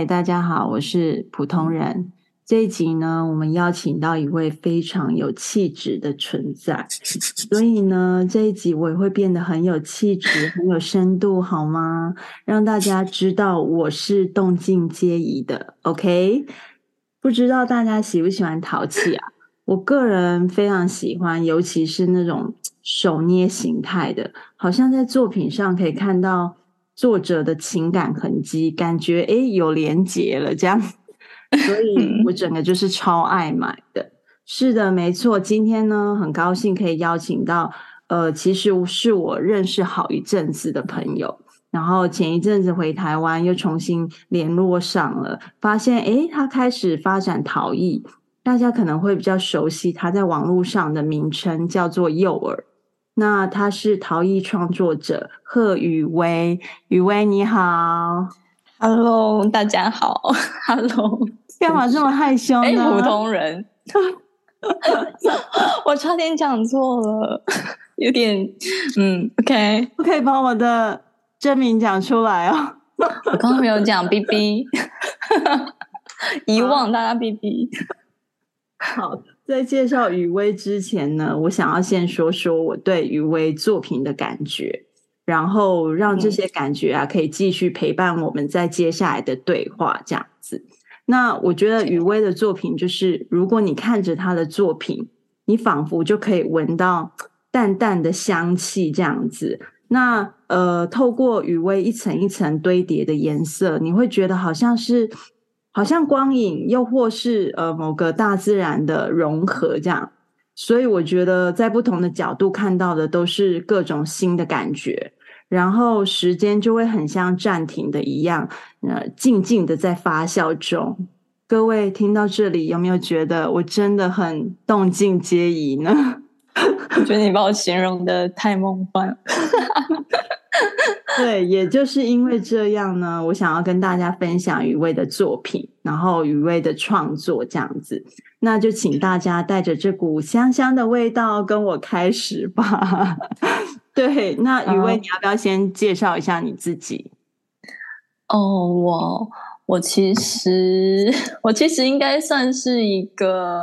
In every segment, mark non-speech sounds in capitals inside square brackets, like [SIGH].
嗨，大家好，我是普通人。这一集呢，我们邀请到一位非常有气质的存在，所以呢，这一集我也会变得很有气质、很有深度，好吗？让大家知道我是动静皆宜的。OK，不知道大家喜不喜欢淘气啊？我个人非常喜欢，尤其是那种手捏形态的，好像在作品上可以看到作者的情感痕迹，感觉诶有连结了这样。[LAUGHS] 所以我整个就是超爱买的。是的，没错。今天呢，很高兴可以邀请到，呃，其实是我认识好一阵子的朋友。然后前一阵子回台湾，又重新联络上了，发现诶，他开始发展陶艺。大家可能会比较熟悉他在网络上的名称，叫做幼儿。那他是陶艺创作者贺雨薇，雨薇你好，Hello，大家好，Hello。[LAUGHS] 干嘛这么害羞呢？欸、普通人，[LAUGHS] 我差点讲错了，有点嗯，OK，[LAUGHS] 不可以把我的真名讲出来哦。我刚刚没有讲 BB，遗忘大家 BB。好，在介绍雨薇之前呢，我想要先说说我对雨薇作品的感觉，然后让这些感觉啊可以继续陪伴我们在接下来的对话，这样子。那我觉得雨薇的作品就是，如果你看着她的作品，你仿佛就可以闻到淡淡的香气这样子。那呃，透过雨薇一层一层堆叠的颜色，你会觉得好像是好像光影，又或是呃某个大自然的融合这样。所以我觉得在不同的角度看到的都是各种新的感觉。然后时间就会很像暂停的一样，呃，静静的在发酵中。各位听到这里，有没有觉得我真的很动静皆宜呢？[LAUGHS] 我觉得你把我形容的太梦幻。[LAUGHS] 对，也就是因为这样呢，我想要跟大家分享余威的作品，然后余威的创作这样子。那就请大家带着这股香香的味道跟我开始吧。[LAUGHS] 对，那余威，你要不要先介绍一下你自己？哦，我我其实 [LAUGHS] 我其实应该算是一个，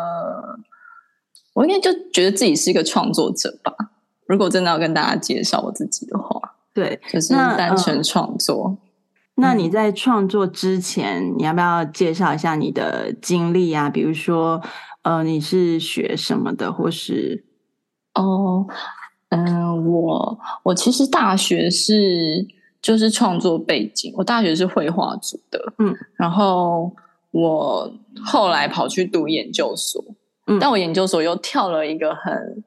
我应该就觉得自己是一个创作者吧。如果真的要跟大家介绍我自己的话，对，就是单纯创作。那，你在创作之前，嗯，你要不要介绍一下你的经历啊？比如说，呃，你是学什么的，或是哦。嗯，我我其实大学是就是创作背景，我大学是绘画组的，嗯，然后我后来跑去读研究所，嗯，但我研究所又跳了一个很，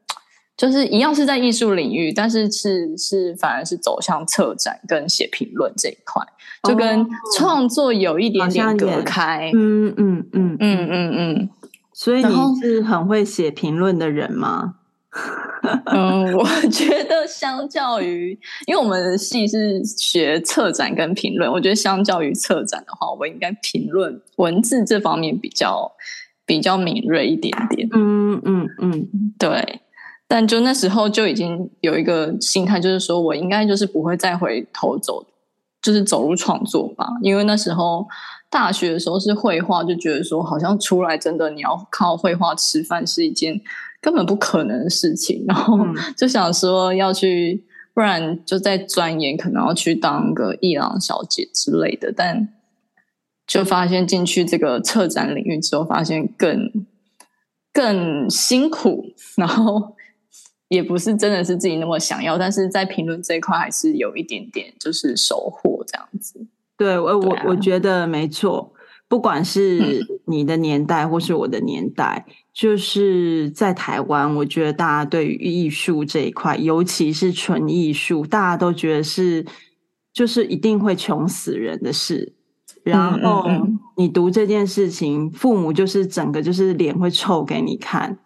就是一样是在艺术领域，但是是是反而是走向策展跟写评论这一块，就跟创作有一点点隔开，嗯嗯嗯嗯嗯嗯，所以你是很会写评论的人吗？嗯，我觉得相较于，因为我们的系是学策展跟评论，我觉得相较于策展的话，我应该评论文字这方面比较比较敏锐一点点。嗯嗯嗯，对。但就那时候就已经有一个心态，就是说我应该就是不会再回头走，就是走入创作吧。因为那时候大学的时候是绘画，就觉得说好像出来真的你要靠绘画吃饭是一件。根本不可能的事情，然后就想说要去，不然就再钻研，可能要去当个艺廊小姐之类的。但就发现进去这个策展领域之后，发现更更辛苦，然后也不是真的是自己那么想要。但是在评论这一块，还是有一点点就是收获这样子。对，我我我觉得没错。不管是你的年代或是我的年代，嗯、就是在台湾，我觉得大家对于艺术这一块，尤其是纯艺术，大家都觉得是就是一定会穷死人的事。然后你读这件事情，父母就是整个就是脸会臭给你看。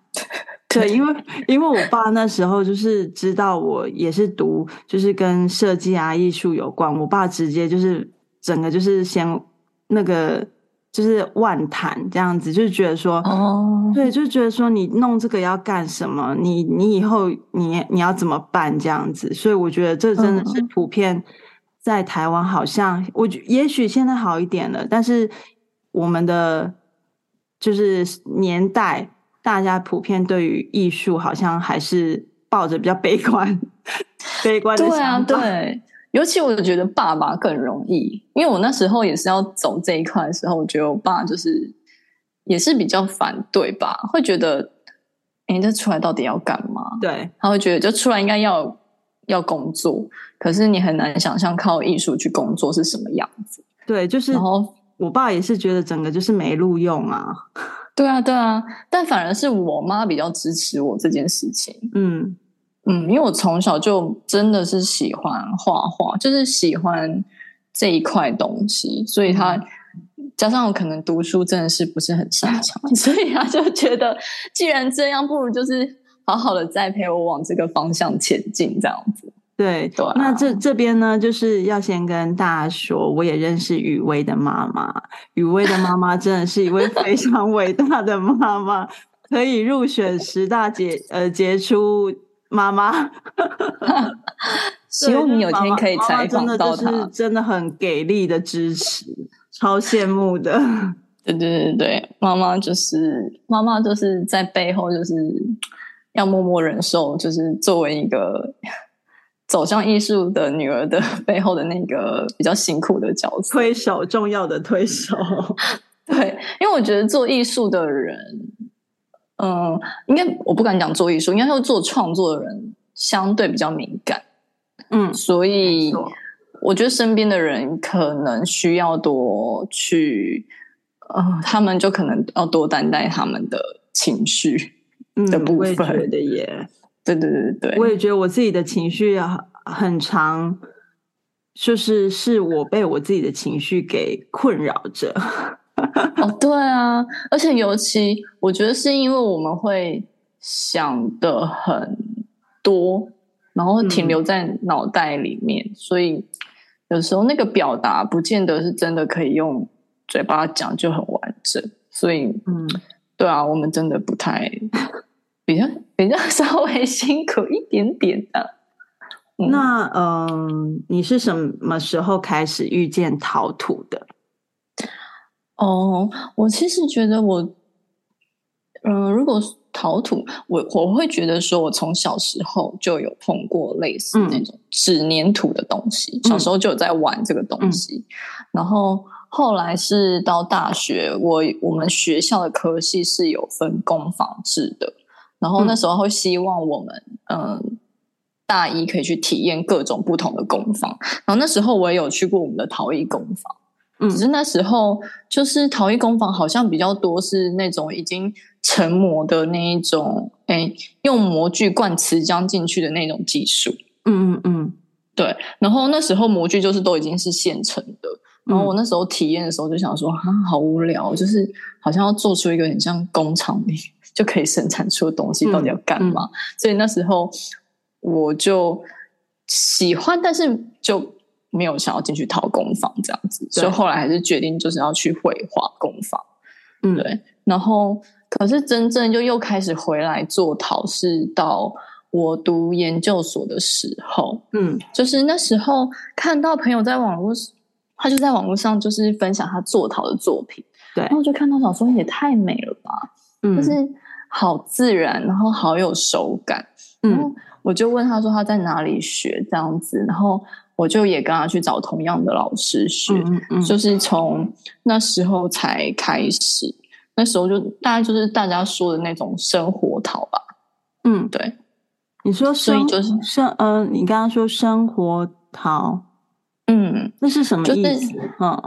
对，因为因为我爸那时候就是知道我也是读就是跟设计啊艺术有关，我爸直接就是整个就是先那个。就是万谈这样子，就是觉得说，哦、oh.，对，就觉得说你弄这个要干什么？你你以后你你要怎么办这样子？所以我觉得这真的是普遍在台湾好像，我觉也许现在好一点了，但是我们的就是年代，大家普遍对于艺术好像还是抱着比较悲观、悲观的想法。对啊，对，尤其我觉得爸爸更容易，因为我那时候也是要走这一块的时候，我觉得我爸就是也是比较反对吧，会觉得，哎，这出来到底要干嘛？对，他会觉得就出来应该要。要工作，可是你很难想象靠艺术去工作是什么样子。对，就是，然后我爸也是觉得整个就是没录用啊。对啊，对啊，但反而是我妈比较支持我这件事情。嗯嗯，因为我从小就真的是喜欢画画，就是喜欢这一块东西，所以他加上我可能读书真的是不是很擅长，[LAUGHS] 所以她就觉得既然这样，不如就是。好好的再陪我往这个方向前进，这样子。对对，那这这边呢，就是要先跟大家说，我也认识雨薇的妈妈。雨薇的妈妈真的是一位非常伟大的妈妈，可以入选十大杰呃杰出妈妈。[LAUGHS] 希望你有天可以采访到她，是真的很给力的支持，超羡慕的。对对对对，妈妈就是妈妈，就是在背后就是。要默默忍受，就是作为一个走向艺术的女儿的 [LAUGHS] 背后的那个比较辛苦的角色，推手，重要的推手。[LAUGHS] 对，因为我觉得做艺术的人，嗯，应该我不敢讲做艺术，应该说做创作的人相对比较敏感。嗯，所以我觉得身边的人可能需要多去，呃，他们就可能要多担待他们的情绪。的部分，嗯、我也对对对对，我也觉得我自己的情绪很长，就是是我被我自己的情绪给困扰着。[LAUGHS] 哦，对啊，而且尤其我觉得是因为我们会想的很多，然后停留在脑袋里面，嗯、所以有时候那个表达不见得是真的可以用嘴巴讲就很完整，所以嗯。对啊，我们真的不太比较比较 [LAUGHS] 稍微辛苦一点点的。嗯、那嗯，你是什么时候开始遇见陶土的？哦，我其实觉得我，嗯，如果陶土，我我会觉得说，我从小时候就有碰过类似那种纸粘土的东西，嗯、小时候就有在玩这个东西，嗯、然后。后来是到大学，我我们学校的科系是有分工坊制的，然后那时候会希望我们嗯、呃、大一可以去体验各种不同的工坊，然后那时候我也有去过我们的陶艺工坊，嗯，只是那时候就是陶艺工坊好像比较多是那种已经成模的那一种，哎，用模具灌瓷浆进去的那种技术，嗯嗯嗯，对，然后那时候模具就是都已经是现成的。然后我那时候体验的时候就想说，啊，好无聊，就是好像要做出一个很像工厂里就可以生产出的东西，到底要干嘛？嗯嗯、所以那时候我就喜欢，但是就没有想要进去陶工坊这样子，所以后来还是决定就是要去绘画工坊。嗯，对。然后可是真正就又开始回来做陶，是到我读研究所的时候。嗯，就是那时候看到朋友在网络。他就在网络上就是分享他做陶的作品，对，然后就看到想说也太美了吧，嗯，就是好自然，然后好有手感，嗯，然后我就问他说他在哪里学这样子，然后我就也跟他去找同样的老师学，嗯嗯，就是从那时候才开始，那时候就大概就是大家说的那种生活陶吧，嗯，对，你说所以就是生，呃，你刚刚说生活陶。嗯，那是什么意思？就是、嗯，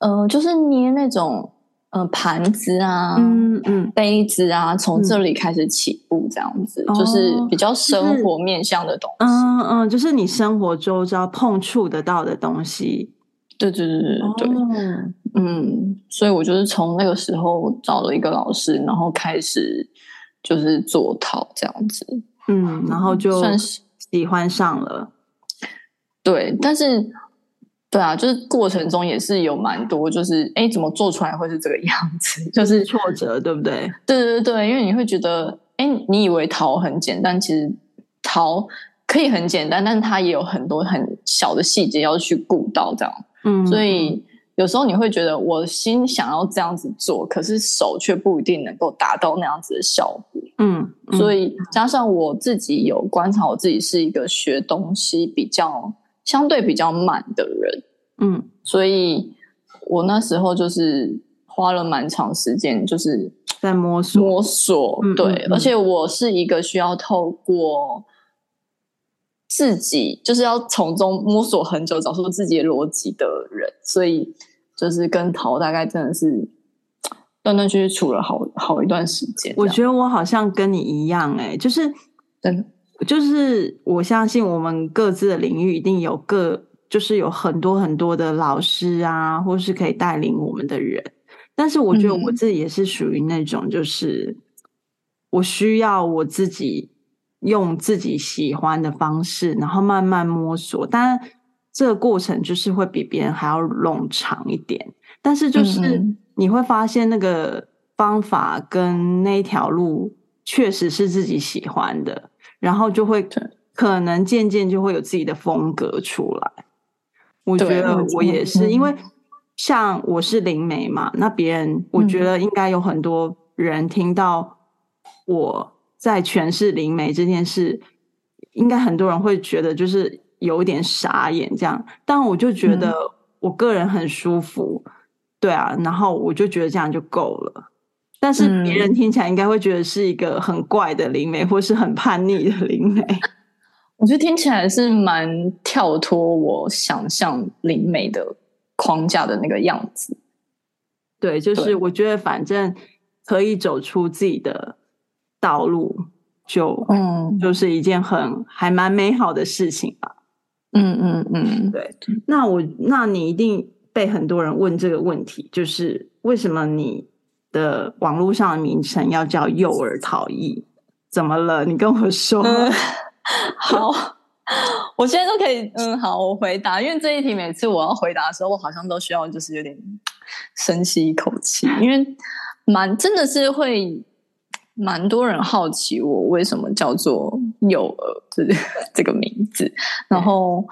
呃，就是捏那种呃盘子啊，嗯嗯，杯子啊，从这里开始起步，这样子，嗯、就是比较生活面向的东西。嗯嗯，就是你生活周遭碰触得到的东西。对对对对对，哦、嗯，所以我就是从那个时候找了一个老师，然后开始就是做套这样子。嗯，然后就算是喜欢上了。对，但是。对啊，就是过程中也是有蛮多，就是哎，怎么做出来会是这个样子？就是挫折，对不对？对对对，因为你会觉得，哎，你以为陶很简单，其实陶可以很简单，但是它也有很多很小的细节要去顾到，这样。嗯，所以有时候你会觉得，我心想要这样子做，可是手却不一定能够达到那样子的效果。嗯，嗯，所以加上我自己有观察，我自己是一个学东西比较相对比较慢的人。嗯，所以我那时候就是花了蛮长时间，就是在摸索摸索。对，嗯嗯嗯，而且我是一个需要透过自己，就是要从中摸索很久，找出自己的逻辑的人。所以就是跟陶大概真的是断断续续处了好好一段时间。我觉得我好像跟你一样，欸，哎，就是真的，就是我相信我们各自的领域一定有各。就是有很多很多的老师啊，或是可以带领我们的人，但是我觉得我自己也是属于那种，就是我需要我自己用自己喜欢的方式，然后慢慢摸索。当然，这个过程就是会比别人还要冗长一点，但是就是你会发现那个方法跟那条路确实是自己喜欢的，然后就会可能渐渐就会有自己的风格出来。我觉得我也是，因为像我是灵媒嘛，那别人我觉得应该有很多人听到我在诠释灵媒这件事，应该很多人会觉得就是有点傻眼这样，但我就觉得我个人很舒服，对啊，然后我就觉得这样就够了。但是别人听起来应该会觉得是一个很怪的灵媒，或是很叛逆的灵媒。[LAUGHS] 我觉得听起来是蛮跳脱我想象灵媒的框架的那个样子。对，就是我觉得反正可以走出自己的道路，就嗯，就是一件很还蛮美好的事情吧。嗯嗯嗯，对。那我那你一定被很多人问这个问题，就是为什么你的网络上的名称要叫幼儿陶艺？怎么了？你跟我说。好，[LAUGHS] 我现在都可以，嗯，好，我回答。因为这一题每次我要回答的时候，我好像都需要就是有点深吸一口气，因为蛮真的是会蛮多人好奇我为什么叫做幼儿这 [LAUGHS] 这个名字。然后，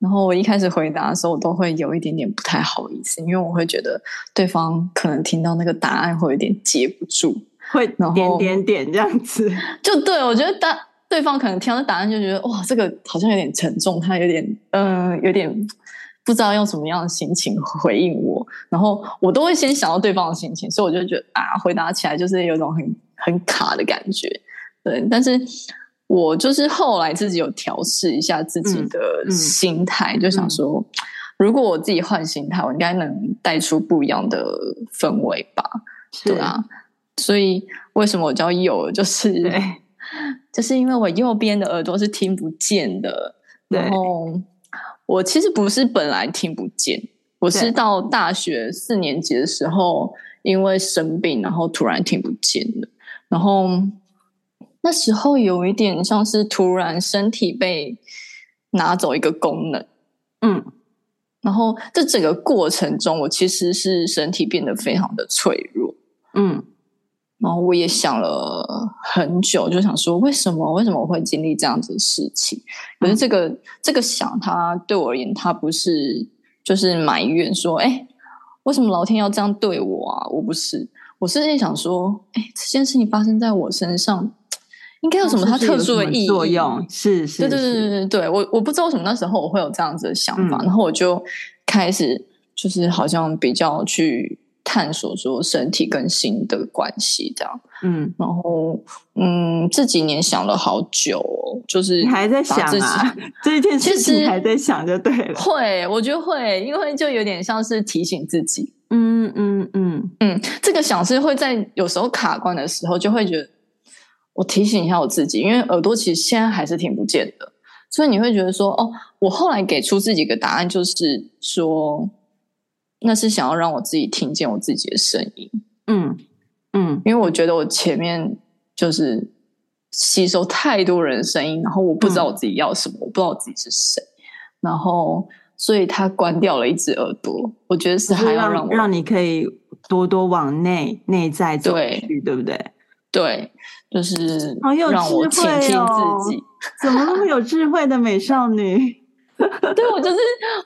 然后我一开始回答的时候，我都会有一点点不太好意思，因为我会觉得对方可能听到那个答案会有点接不住，会点点点这样子。就对，我觉得答。对方可能听到答案就觉得哇，这个好像有点沉重，他有点嗯、呃，有点不知道用什么样的心情回应我。然后我都会先想到对方的心情，所以我就觉得啊，回答起来就是有种很很卡的感觉。对，但是我就是后来自己有调试一下自己的心态，嗯嗯、就想说，如果我自己换心态，我应该能带出不一样的氛围吧？是对啊，所以为什么我叫诱儿，就是。[LAUGHS] 就是因为我右边的耳朵是听不见的，然后我其实不是本来听不见，我是到大学四年级的时候，因为生病，然后突然听不见了。然后那时候有一点像是突然身体被拿走一个功能，嗯，然后这整个过程中，我其实是身体变得非常的脆弱，嗯。然后我也想了很久，就想说为什么为什么我会经历这样子的事情？可是这个、嗯、这个想，它对我而言，它不是就是埋怨说，哎，为什么老天要这样对我啊？我不是，我是在想说，哎，这件事情发生在我身上，应该有什么它特殊的意义作用？是是，对对对对对对，我我不知道为什么那时候我会有这样子的想法，嗯、然后我就开始就是好像比较去。探索说身体跟心的关系，这样，嗯，然后，嗯，这几年想了好久，哦就是你还在想啊，这一件事情还在想就对了。会，我觉得会，因为就有点像是提醒自己，嗯嗯嗯嗯，这个想是会在有时候卡关的时候，就会觉得我提醒一下我自己，因为耳朵其实现在还是听不见的，所以你会觉得说，哦，我后来给出自己一个答案就是说。那是想要让我自己听见我自己的声音，嗯嗯，因为我觉得我前面就是吸收太多人的声音，然后我不知道我自己要什么，嗯、我不知道我自己是谁，然后所以他关掉了一只耳朵，我觉得是还要让我让，让你可以多多往内内在走去，对，对不对？对，就是让我倾听自己。哦、[LAUGHS] 怎么那么有智慧的美少女？[LAUGHS] 对，我就是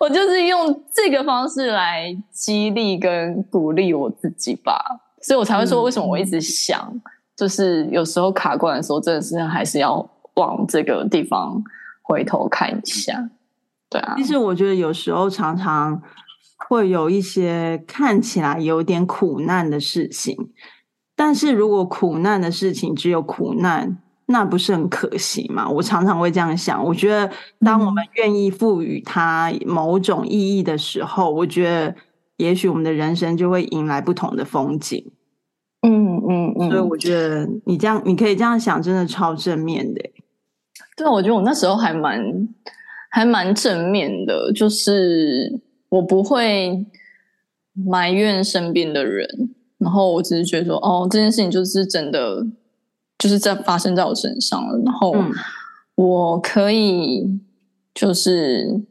我就是用这个方式来激励跟鼓励我自己吧，所以我才会说，为什么我一直想，嗯、就是有时候卡关的时候，真的是还是要往这个地方回头看一下。对啊，其实我觉得有时候常常会有一些看起来有点苦难的事情，但是如果苦难的事情只有苦难。那不是很可惜吗？我常常会这样想。我觉得，当我们愿意赋予它某种意义的时候，嗯、我觉得，也许我们的人生就会迎来不同的风景。嗯嗯嗯。所以我觉得，你这样，你可以这样想，真的超正面的。对，我觉得我那时候还蛮还蛮正面的，就是我不会埋怨身边的人，然后我只是觉得说，哦，这件事情就是真的。就是在发生在我身上了，然后我可以就是，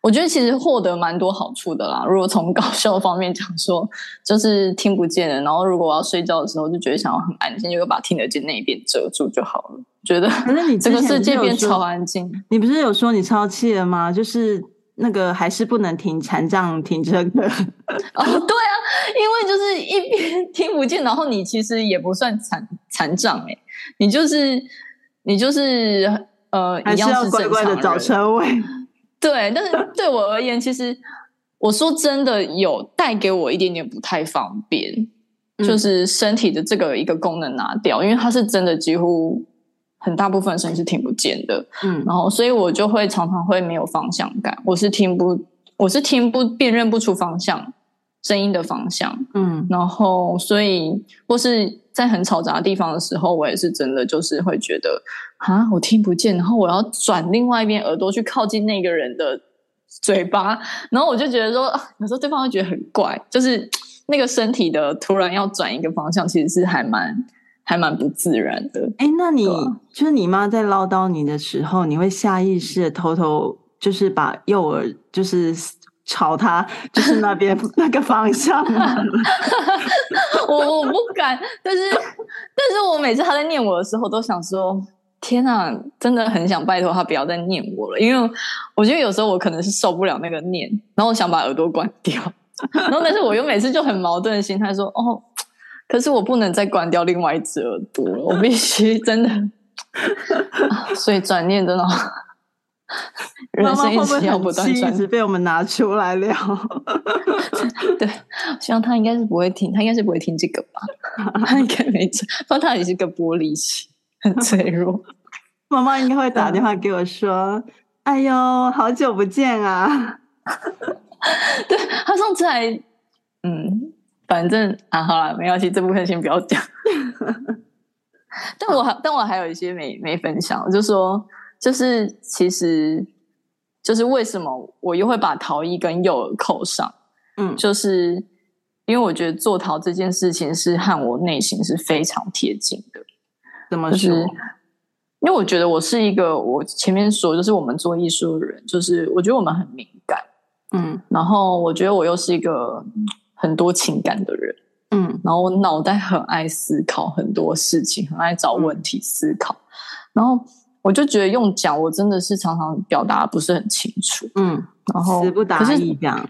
我觉得其实获得蛮多好处的啦。如果从搞笑方面讲说，就是听不见的，然后如果我要睡觉的时候，就觉得想要很安静，就把听得见那一边遮住就好了。觉得可是你这个世界变超安静，你不是有说你超气了吗？就是。那个还是不能停残障停车的哦，对啊，因为就是一边听不见，然后你其实也不算残残障哎，你就是你就是呃，还是要乖乖的找车位。对，但是对我而言，其实我说真的有带给我一点点不太方便，嗯、就是身体的这个一个功能拿掉，因为它是真的几乎。很大部分声音是听不见的，嗯，然后所以我就会常常会没有方向感，我是听不，我是听不辨认不出方向声音的方向，嗯，然后所以或是在很嘈杂的地方的时候，我也是真的就是会觉得啊，我听不见，然后我要转另外一边耳朵去靠近那个人的嘴巴，然后我就觉得说，有时候对方会觉得很怪，就是那个身体的突然要转一个方向，其实是还蛮。还蛮不自然的。哎，那你、啊、就是你妈在唠叨你的时候，你会下意识的偷偷就是把右耳就是朝他就是那边 [LAUGHS] 那个方向？[LAUGHS] 我我不敢，但是但是我每次他在念我的时候，都想说天啊，真的很想拜托他不要再念我了，因为我觉得有时候我可能是受不了那个念，然后我想把耳朵关掉，[LAUGHS] 然后但是我又每次就很矛盾的心态说哦。可是我不能再关掉另外一只耳朵了，我必须真的，所以转念真的，[LAUGHS] 人生一直要不断转，一直被我们拿出来聊。[LAUGHS] 对，希望他应该是不会听，他应该是不会听这个吧？[LAUGHS] 他应该没错，不然他也是个玻璃心，很脆弱。妈妈应该会打电话给我说：“嗯、哎呦，好久不见啊！”对，他上次还嗯。反正啊，好了，没关系，这部分先不要讲。但我还，但我还有一些没没分享，就是说，就是其实，就是为什么我又会把陶艺跟幼儿扣上？嗯，就是因为我觉得做陶这件事情是和我内心是非常贴近的。怎么说？就是，因为我觉得我是一个，我前面说，就是我们做艺术的人，就是我觉得我们很敏感。嗯，然后我觉得我又是一个。很多情感的人，嗯，然后我脑袋很爱思考很多事情，很爱找问题思考，嗯、然后我就觉得用讲，我真的是常常表达不是很清楚，嗯，然后词不达意这样，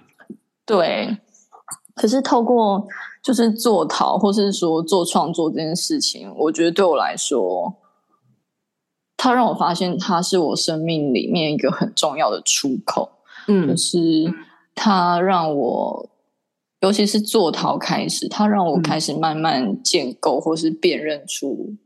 对。可是透过就是做陶，或是说做创作这件事情，我觉得对我来说，它让我发现它是我生命里面一个很重要的出口，嗯，就是它让我。尤其是做陶开始，它让我开始慢慢建构，或是辨认出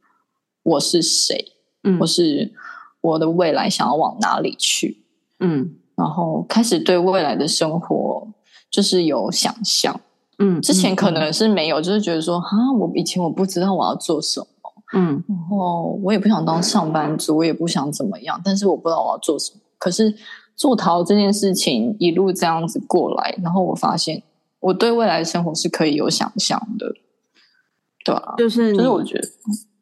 我是谁，嗯，或是我的未来想要往哪里去，嗯，然后开始对未来的生活就是有想象，嗯，之前可能是没有，就是觉得说啊，我以前我不知道我要做什么，嗯，然后我也不想当上班族，我也不想怎么样，但是我不知道我要做什么。可是做陶这件事情一路这样子过来，然后我发现。我对未来的生活是可以有想象的，对啊，就是就是我觉得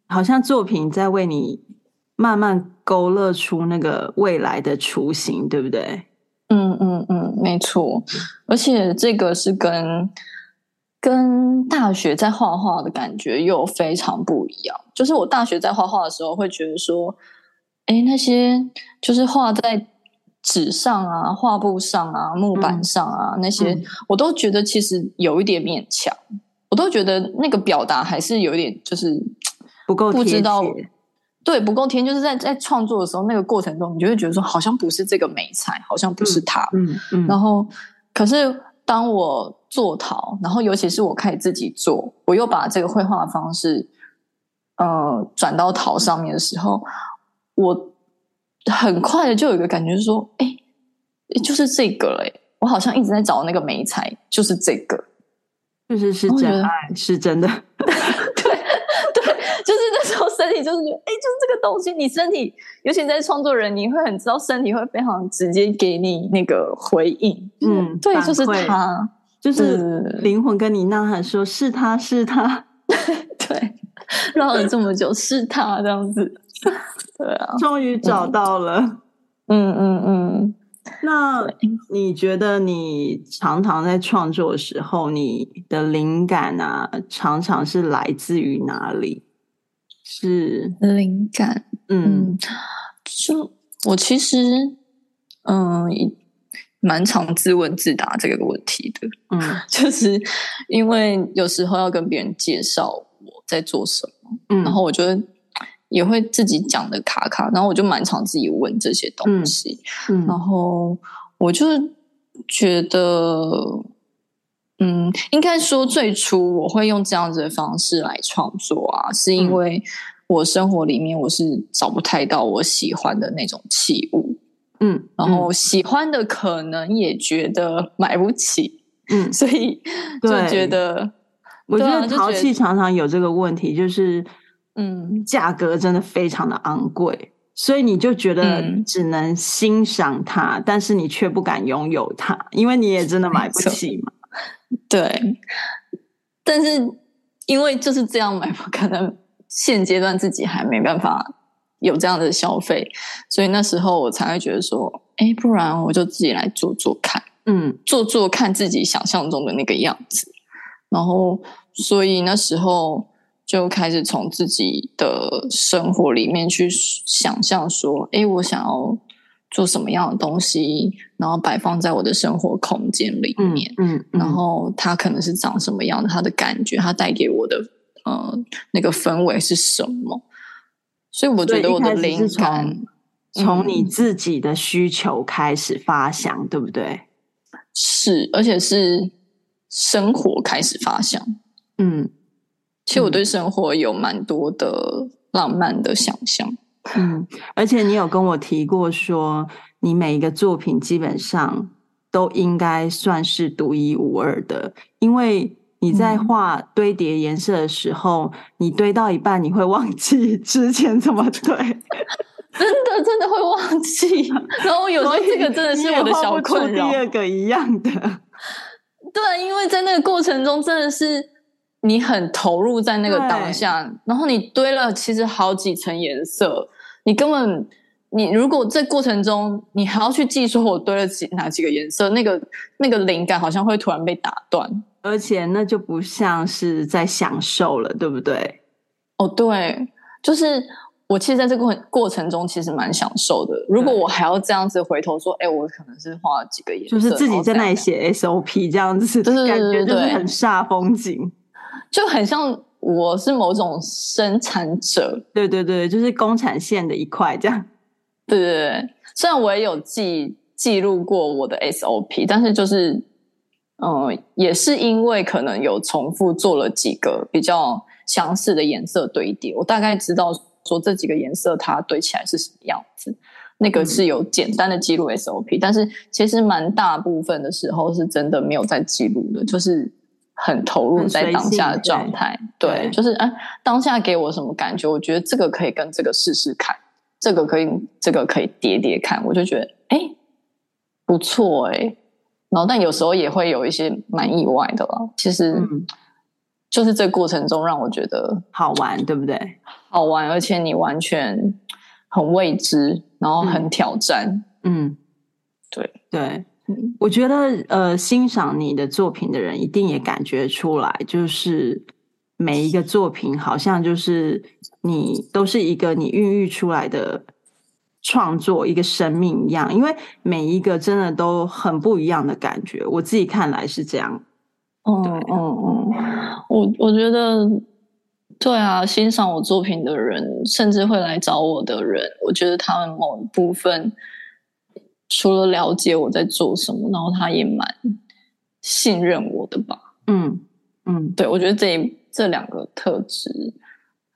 好像作品在为你慢慢勾勒出那个未来的雏形，对不对？嗯嗯嗯，没错。而且这个是跟跟大学在画画的感觉又非常不一样。就是我大学在画画的时候，会觉得说，哎，那些就是画在纸上啊、画布上啊、木板上啊、嗯、那些，我都觉得其实有一点勉强。我都觉得那个表达还是有点就是不够，不知道，对，不够甜。就是在在创作的时候，那个过程中，你就会觉得说，好像不是这个媒材，好像不是它。嗯嗯。嗯然后，可是当我做陶，然后尤其是我开始自己做，我又把这个绘画的方式，呃，转到陶上面的时候，我很快的就有一个感觉，说，哎，就是这个了。我好像一直在找那个媒材，就是这个。就是是真爱，是真的。身体就是觉得，哎，就是这个东西，你身体，尤其在创作人，你会很知道身体会非常直接给你那个回应。嗯，对，就是他，就是灵魂跟你呐喊说，是他是他。[LAUGHS] 对，绕了这么久，是他这样子。[LAUGHS] 对啊，终于找到了。嗯嗯嗯。那你觉得你常常在创作的时候，你的灵感啊，常常是来自于哪里？是。灵感，嗯，就我其实，嗯，蛮常自问自答这个问题的，嗯，[LAUGHS] 就是因为有时候要跟别人介绍我在做什么，嗯，然后我觉得。也会自己讲的卡卡，然后我就蛮常自己问这些东西，嗯嗯、然后我就觉得，嗯，应该说最初我会用这样子的方式来创作啊，是因为我生活里面我是找不太到我喜欢的那种器物，嗯，然后喜欢的可能也觉得买不起，嗯，所以就觉得，我觉得陶器常常有这个问题，就是。嗯，价格真的非常的昂贵，所以你就觉得只能欣赏它，嗯、但是你却不敢拥有它，因为你也真的买不起嘛。对，但是因为就是这样买，可能现阶段自己还没办法有这样的消费，所以那时候我才会觉得说，哎，不然我就自己来做做看，嗯，做做看自己想象中的那个样子，然后所以那时候。就开始从自己的生活里面去想象说，哎，我想要做什么样的东西，然后摆放在我的生活空间里面，嗯，嗯，然后它可能是长什么样的，它的感觉，它带给我的呃那个氛围是什么？所以我觉得我的灵感从，从你自己的需求开始发想，嗯，对不对？是，而且是生活开始发想，嗯。其实我对生活有蛮多的浪漫的想象，嗯，而且你有跟我提过说，你每一个作品基本上都应该算是独一无二的，因为你在画堆叠颜色的时候，嗯、你堆到一半你会忘记 [LAUGHS] 之前怎么堆，[LAUGHS] 真的真的会忘记，然后有时候这个真的是我的小困扰。第二个一样的，对，因为在那个过程中真的是。你很投入在那个当下，然后你堆了其实好几层颜色，你根本你如果在过程中你还要去记说我堆了几哪几个颜色，那个那个灵感好像会突然被打断，而且那就不像是在享受了，对不对？哦，对，就是我其实在这个过程中其实蛮享受的。如果我还要这样子回头说，哎，我可能是画了几个颜色，就是自己在那里写 SOP 这样子，就是感觉就是很煞风景。就很像我是某种生产者，对对对，就是工产线的一块这样。对对对，虽然我也有记记录过我的 SOP，但是就是，嗯、呃，也是因为可能有重复做了几个比较相似的颜色堆叠，我大概知道说这几个颜色它堆起来是什么样子。那个是有简单的记录 SOP，、嗯、但是其实蛮大部分的时候是真的没有在记录的，就是。很投入在当下的状态，对，对，就是哎、啊，当下给我什么感觉？我觉得这个可以跟这个试试看，这个可以，这个可以叠叠看，我就觉得哎，不错哎。然后，但有时候也会有一些蛮意外的了。其实，就是这过程中让我觉得好玩，对不对？好玩，而且你完全很未知，然后很挑战。嗯，对对。我觉得呃，欣赏你的作品的人一定也感觉出来，就是每一个作品好像就是你都是一个你孕育出来的创作，一个生命一样，因为每一个真的都很不一样的感觉。我自己看来是这样。嗯嗯嗯，我我觉得对啊，欣赏我作品的人，甚至会来找我的人，我觉得他们某一部分。除了了解我在做什么，然后他也蛮信任我的吧。嗯嗯，对，我觉得这这两个特质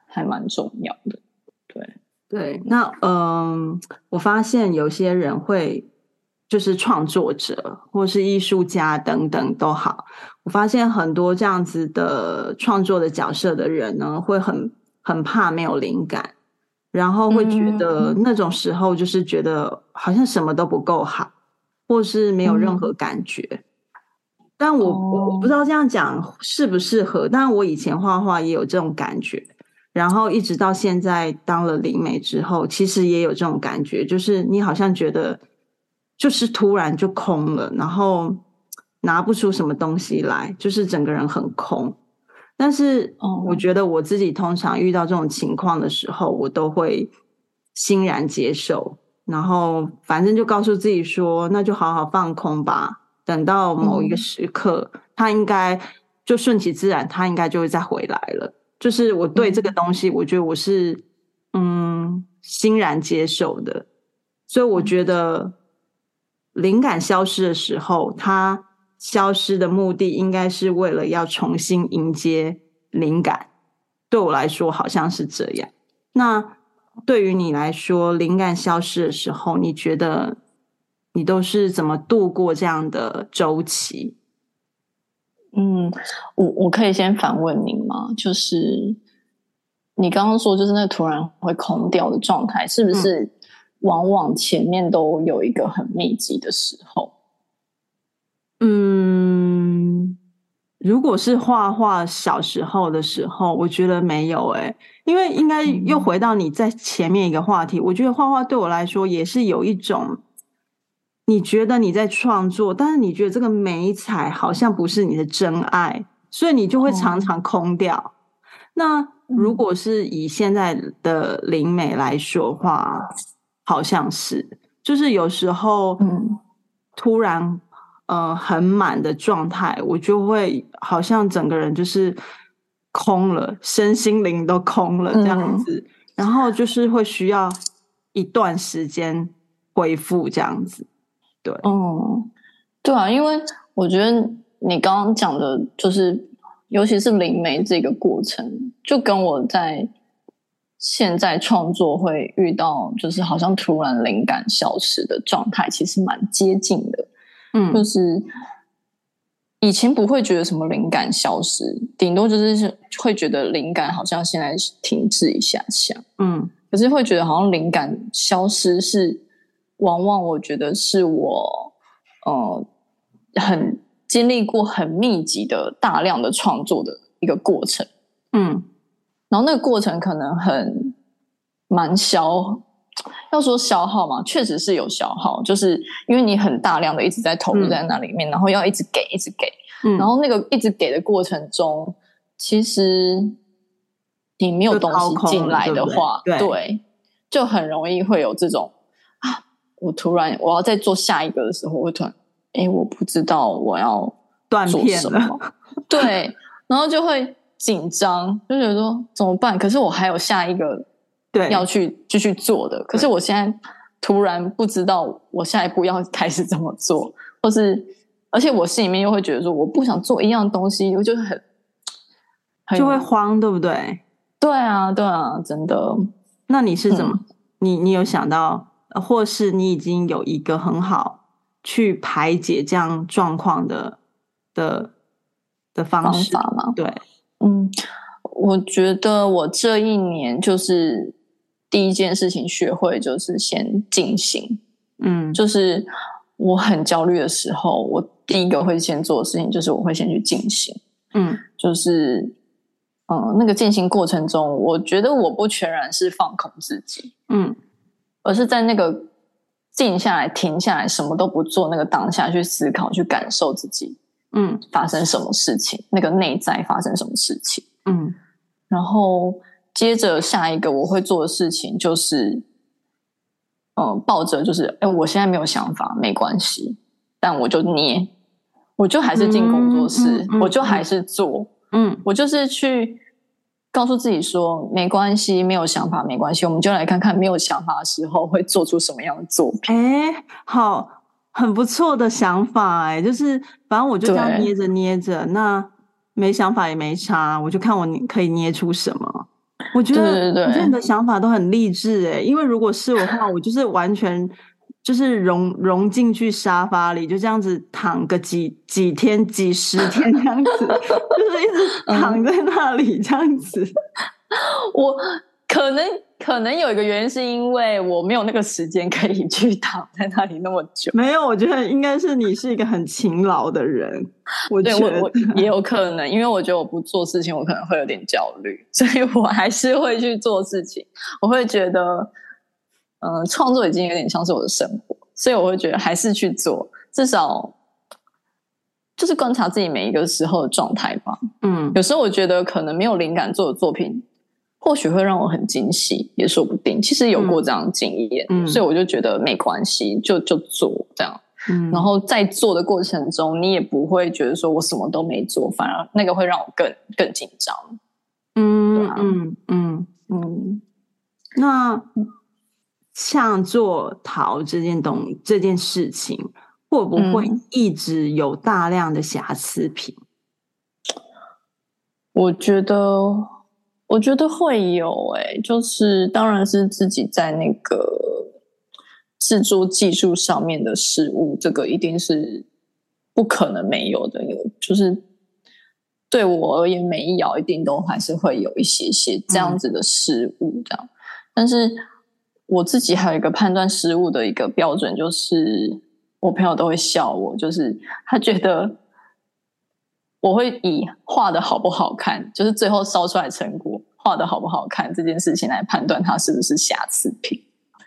还蛮重要的。对对，那嗯、呃，我发现有些人会就是创作者或是艺术家等等都好，我发现很多这样子的创作的角色的人呢，会很很怕没有灵感。然后会觉得那种时候就是觉得好像什么都不够好，或是没有任何感觉。嗯、但我我我不知道这样讲适不适合。但我以前画画也有这种感觉，然后一直到现在当了灵媒之后，其实也有这种感觉，就是你好像觉得就是突然就空了，然后拿不出什么东西来，就是整个人很空。但是，我觉得我自己通常遇到这种情况的时候，我都会欣然接受，然后反正就告诉自己说，那就好好放空吧。等到某一个时刻，它应该就顺其自然，它应该就会再回来了。就是我对这个东西，我觉得我是嗯欣然接受的。所以我觉得灵感消失的时候，它。消失的目的应该是为了要重新迎接灵感，对我来说好像是这样。那对于你来说，灵感消失的时候，你觉得你都是怎么度过这样的周期？嗯，我我可以先反问您吗？就是你刚刚说，就是那突然会空掉的状态，是不是往往前面都有一个很密集的时候？嗯，如果是画画小时候的时候，我觉得没有诶，因为应该又回到你在前面一个话题。我觉得画画对我来说也是有一种，你觉得你在创作，但是你觉得这个美彩好像不是你的真爱，所以你就会常常空掉。那如果是以现在的灵美来说话，好像是，就是有时候，嗯，突然。呃，很满的状态，我就会好像整个人就是空了，身心灵都空了这样子，嗯、然后就是会需要一段时间恢复这样子。对，嗯，对啊，因为我觉得你刚刚讲的，就是尤其是灵媒这个过程，就跟我在现在创作会遇到，就是好像突然灵感消失的状态，其实蛮接近的。嗯，就是以前不会觉得什么灵感消失，顶多就是会觉得灵感好像现在停滞一下下。嗯，可是会觉得好像灵感消失是，往往我觉得是我呃很经历过很密集的大量的创作的一个过程。嗯，然后那个过程可能很蛮消。要说消耗嘛，确实是有消耗，就是因为你很大量的一直在投入在那里面，嗯、然后要一直给，一直给，嗯、然后那个一直给的过程中，其实你没有东西进来的话，对，对，对，就很容易会有这种啊，我突然我要再做下一个的时候，我会突然，哎，我不知道我要做什么，断片了，对，[LAUGHS] 然后就会紧张，就觉得说怎么办？可是我还有下一个。对，要去继续做的，可是我现在突然不知道我下一步要开始怎么做，或是而且我心里面又会觉得说我不想做一样东西，我就很，很就会慌，对不对？对啊，对啊，真的。那你是怎么？嗯、你你有想到，或是你已经有一个很好去排解这样状况的的的方式方法吗？对，嗯，我觉得我这一年就是。第一件事情学会就是先静心，嗯，就是我很焦虑的时候，我第一个会先做的事情就是我会先去静心，嗯，就是嗯，那个静心过程中，我觉得我不全然是放空自己，嗯，而是在那个静下来、停下来，什么都不做，那个当下去思考、去感受自己，嗯，发生什么事情，那个内在发生什么事情，嗯，然后接着下一个我会做的事情就是，嗯，抱着就是，哎，我现在没有想法，没关系，但我就捏，我就还是进工作室，嗯嗯嗯、我就还是做，嗯，我就是去。告诉自己说没关系，没有想法没关系，我们就来看看没有想法的时候会做出什么样的作品。哎，好，很不错的想法哎，就是反正我就这样捏着捏着，那没想法也没差，我就看我可以捏出什么。我觉得，对对对，我觉得你的想法都很励志哎，因为如果是我的话，我就是完全。就是融融进去沙发里，就这样子躺个几几天、几十天这样子，就是一直躺在那里这样子。[LAUGHS] 我可能可能有一个原因，是因为我没有那个时间可以去躺在那里那么久。没有，我觉得应该是你是一个很勤劳的人。我觉得我我也有可能，因为我觉得我不做事情，我可能会有点焦虑，[LAUGHS] 所以我还是会去做事情。我会觉得。嗯，创作已经有点像是我的生活，所以我会觉得还是去做，至少就是观察自己每一个时候的状态吧。嗯，有时候我觉得可能没有灵感做的作品，或许会让我很惊喜，也说不定。其实有过这样的经验，嗯，所以我就觉得没关系，就就做这样。嗯，然后在做的过程中，你也不会觉得说我什么都没做，反而那个会让我更更紧张。嗯，啊，嗯嗯嗯，那。像做陶这件东这件事情，会不会一直有大量的瑕疵品？嗯、我觉得，我觉得会有诶、欸，就是当然是自己在那个制作技术上面的失误，这个一定是不可能没有的。有就是对我而言，每一摇一定都还是会有一些些这样子的失误，这样，嗯、但是。我自己还有一个判断失误的一个标准，就是我朋友都会笑我，就是他觉得我会以画的好不好看，就是最后烧出来成果画的好不好看这件事情来判断它是不是瑕疵品。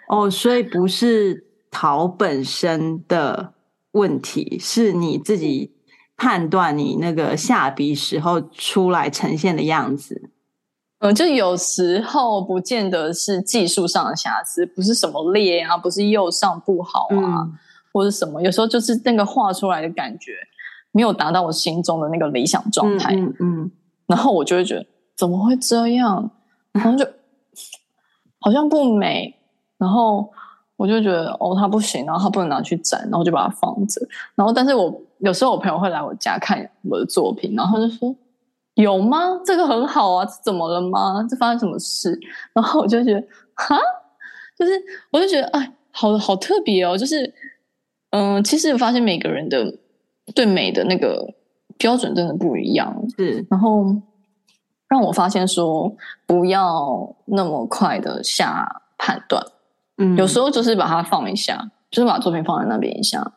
哦，所以不是陶本身的问题，是你自己判断你那个下笔时候出来呈现的样子。嗯，就有时候不见得是技术上的瑕疵，不是什么裂啊，不是釉上不好啊，嗯、或者什么。有时候就是那个画出来的感觉没有达到我心中的那个理想状态，嗯，然后我就会觉得怎么会这样，然后就好像不美，然后我就觉得哦，它不行，然后它不能拿去展，然后就把它放着。然后，但是我有时候我朋友会来我家看我的作品，然后他就说。有吗？这个很好啊，这怎么了吗？这发生什么事？然后我就觉得，哈，就是我就觉得，哎，好好特别哦。就是，嗯、呃，其实我发现每个人的对美的那个标准真的不一样。是，然后让我发现说，不要那么快的下判断。嗯，有时候就是把它放一下，就是把作品放在那边一下，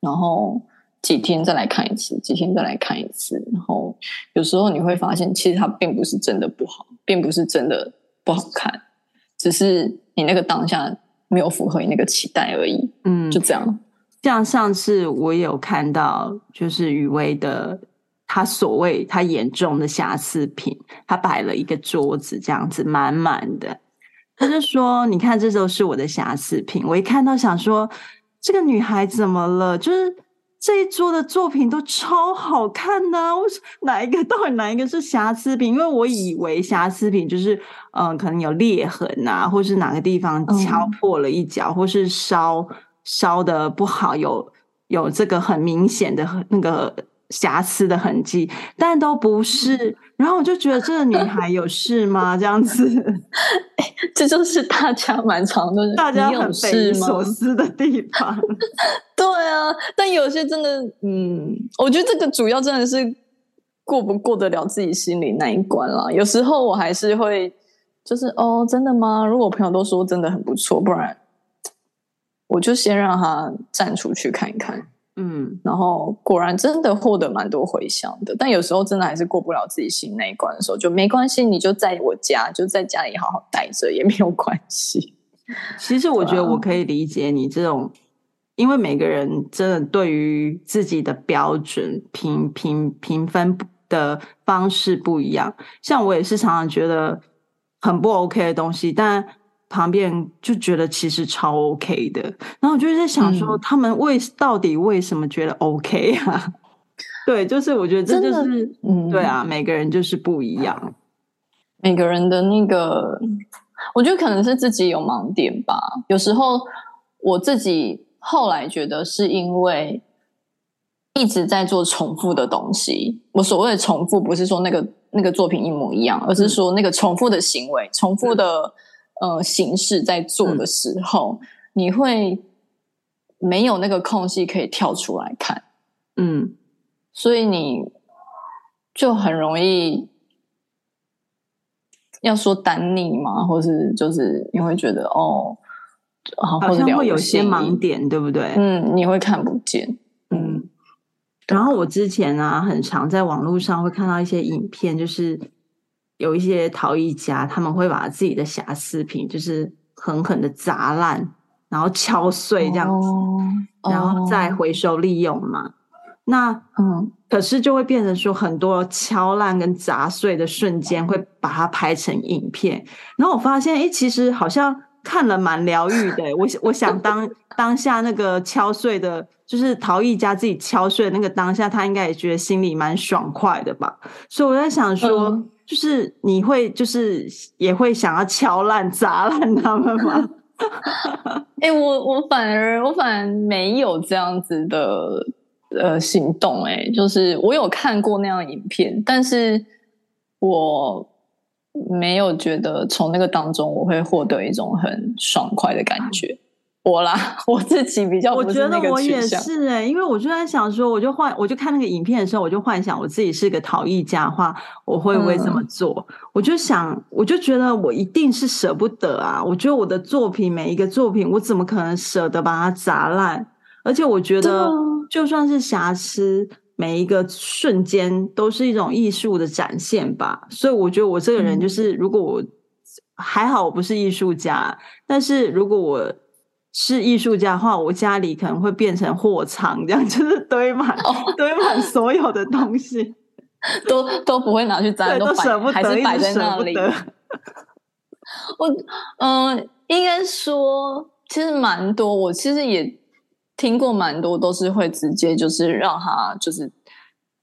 然后。几天再来看一次，几天再来看一次，然后有时候你会发现，其实它并不是真的不好，并不是真的不好看，只是你那个当下没有符合你那个期待而已。嗯，就这样。像上次我有看到，就是雨薇的他所谓他眼中的瑕疵品，他摆了一个桌子，这样子满满的，他就说：“你看，这都是我的瑕疵品。”我一看到想说，这个女孩怎么了？就是。这一桌的作品都超好看的，我说哪一个到底哪一个是瑕疵品？因为我以为瑕疵品就是嗯、呃，可能有裂痕啊，或是哪个地方敲破了一角，嗯、或是烧烧的不好，有有这个很明显的那个。瑕疵的痕迹，但都不是。然后我就觉得这个女孩有事吗？这样子，[LAUGHS] 欸、这就是大家蛮常的，大家很匪夷所思的地方。[LAUGHS] 对啊，但有些真的，嗯，我觉得这个主要真的是过不过得了自己心里那一关啦。有时候我还是会，就是哦，真的吗？如果我朋友都说真的很不错，不然我就先让他站出去看一看。嗯，然后果然真的获得蛮多回响的，但有时候真的还是过不了自己心那一关的时候，就没关系，你就在我家，就在家里好好待着也没有关系。[LAUGHS] 其实我觉得我可以理解你这种，因为每个人真的对于自己的标准评评评分的方式不一样。像我也是常常觉得很不 OK 的东西，但旁边人就觉得其实超 OK 的。然后我就在想说，他们为到底为什么觉得 OK 啊？[LAUGHS] 对，就是我觉得这就是，嗯，对啊，每个人就是不一样，每个人的那个。我觉得可能是自己有盲点吧。有时候我自己后来觉得是因为一直在做重复的东西。我所谓的重复，不是说那个那个作品一模一样，而是说那个重复的行为、重复的呃形式在做的时候，你会没有那个空隙可以跳出来看。嗯，所以你就很容易。要说单逆嘛？或是就是你会觉得哦，好像会有些盲点，对不对？嗯，你会看不见。嗯，然后我之前啊，很常在网络上会看到一些影片，就是有一些陶艺家，他们会把自己的瑕疵品，就是狠狠的砸烂，然后敲碎这样子，哦、然后再回收利用嘛。那嗯，可是就会变成说很多敲烂跟砸碎的瞬间，会把它拍成影片。然后我发现，哎，其实好像看了蛮疗愈的。我我想当当下那个敲碎的，就是陶艺家自己敲碎的那个当下，他应该也觉得心里蛮爽快的吧。所以我在想说，就是你会就是也会想要敲烂砸烂他们吗？[LAUGHS] 哎，我我反而我反而没有这样子的。呃，行动哎、欸，就是我有看过那样影片，但是我没有觉得从那个当中我会获得一种很爽快的感觉。我啦，[LAUGHS] 我自己比较，我觉得我也是哎、欸，因为我就在想说，我就幻，我就看那个影片的时候，我就幻想我自己是个陶艺家的话，我会不会这么做？嗯、我就想，我就觉得我一定是舍不得啊！我觉得我的作品每一个作品，我怎么可能舍得把它砸烂？而且我觉得，就算是瑕疵，每一个瞬间都是一种艺术的展现吧。所以我觉得我这个人就是，如果我还好，我不是艺术家，但是如果我是艺术家的话，我家里可能会变成货仓，这样就是堆满、哦、[LAUGHS] 堆满所有的东西，[LAUGHS] 都都不会拿去砸，都舍不得，还是摆在那里。[LAUGHS] 我嗯、呃，应该说，其实蛮多，我其实也。听过蛮多都是会直接就是让他就是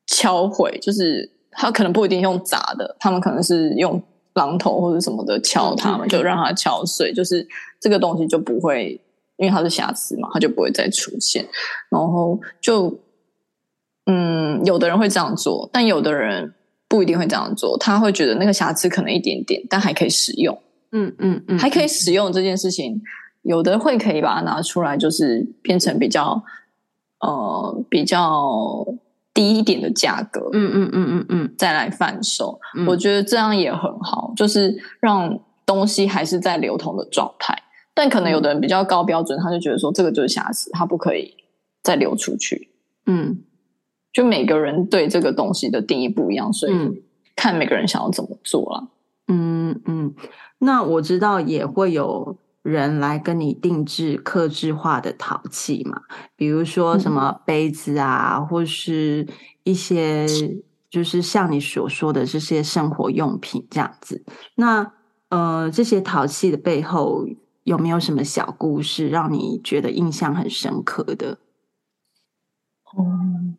敲毁，就是他可能不一定用砸的，他们可能是用榔头或者什么的敲他们，就让他敲碎，就是这个东西就不会，因为它是瑕疵嘛，它就不会再出现。然后就嗯，有的人会这样做，但有的人不一定会这样做，他会觉得那个瑕疵可能一点点，但还可以使用。嗯嗯嗯，还可以使用这件事情。有的会可以把它拿出来，就是变成比较呃比较低一点的价格，嗯嗯嗯嗯嗯，再来贩售。嗯、我觉得这样也很好，就是让东西还是在流通的状态。但可能有的人比较高标准，他就觉得说这个就是瑕疵，他不可以再流出去。嗯，就每个人对这个东西的定义不一样，所以看每个人想要怎么做了。嗯嗯，那我知道也会有。人来跟你定制客制化的陶器嘛，比如说什么杯子啊，嗯、或是一些就是像你所说的这些生活用品这样子。那呃，这些陶器的背后有没有什么小故事，让你觉得印象很深刻的？嗯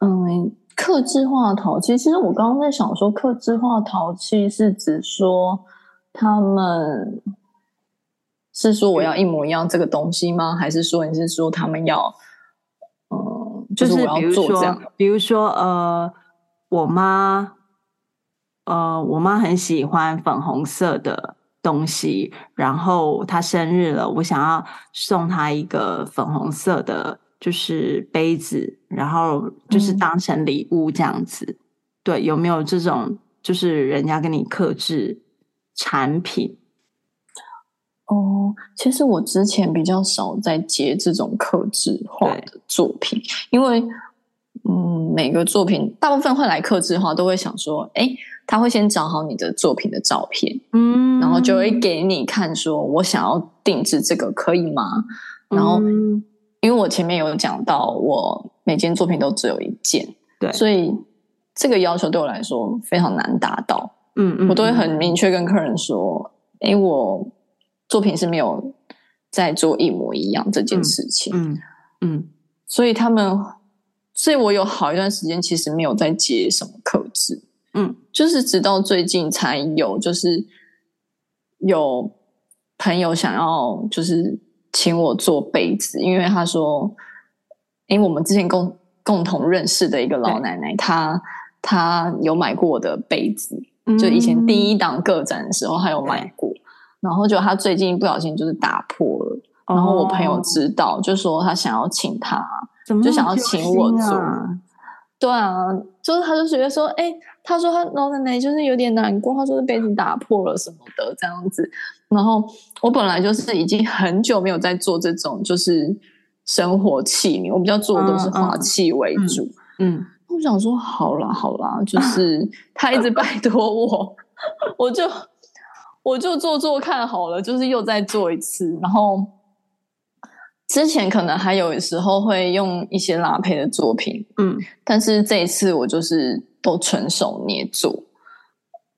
嗯，克制化陶器，其实我刚刚在想说，克制化陶器是指说他们。是说我要一模一样这个东西吗？还是说你是说他们要，嗯，就是我要做这样？比如说，呃，我妈，呃，我妈很喜欢粉红色的东西，然后他生日了，我想要送他一个粉红色的，就是杯子，然后就是当成礼物这样子。嗯、对，有没有这种，就是人家跟你克制产品？哦，其实我之前比较少在接这种克制化的作品，因为嗯，每个作品大部分会来克制化，都会想说，哎，他会先找好你的作品的照片，嗯，然后就会给你看，说我想要定制这个可以吗？然后，因为我前面有讲到，我每件作品都只有一件，对，所以这个要求对我来说非常难达到。嗯嗯，我都会很明确跟客人说，诶，我作品是没有在做一模一样这件事情。嗯嗯，所以他们，所以我有好一段时间其实没有在接什么客制。嗯，就是直到最近才有，就是有朋友想要就是请我做被子，因为他说，因为我们之前共共同认识的一个老奶奶，她她有买过我的被子，就以前第一档个展的时候，她有买过，然后就她最近不小心就是打破了，然后我朋友知道，就说他想要请她，就想要请我做。对啊，就是他就觉得说，哎、欸，他说他老奶奶就是有点难过，他说是杯子打破了什么的这样子。然后我本来就是已经很久没有在做这种就是生活器皿，我比较做的都是花器为主。嗯，嗯嗯我想说好啦好啦，就是 [LAUGHS] 他一直拜托我，我就我就做做看好了，就是又再做一次，然后。之前可能还有时候会用一些拉胚的作品，嗯，但是这一次我就是都纯手捏做，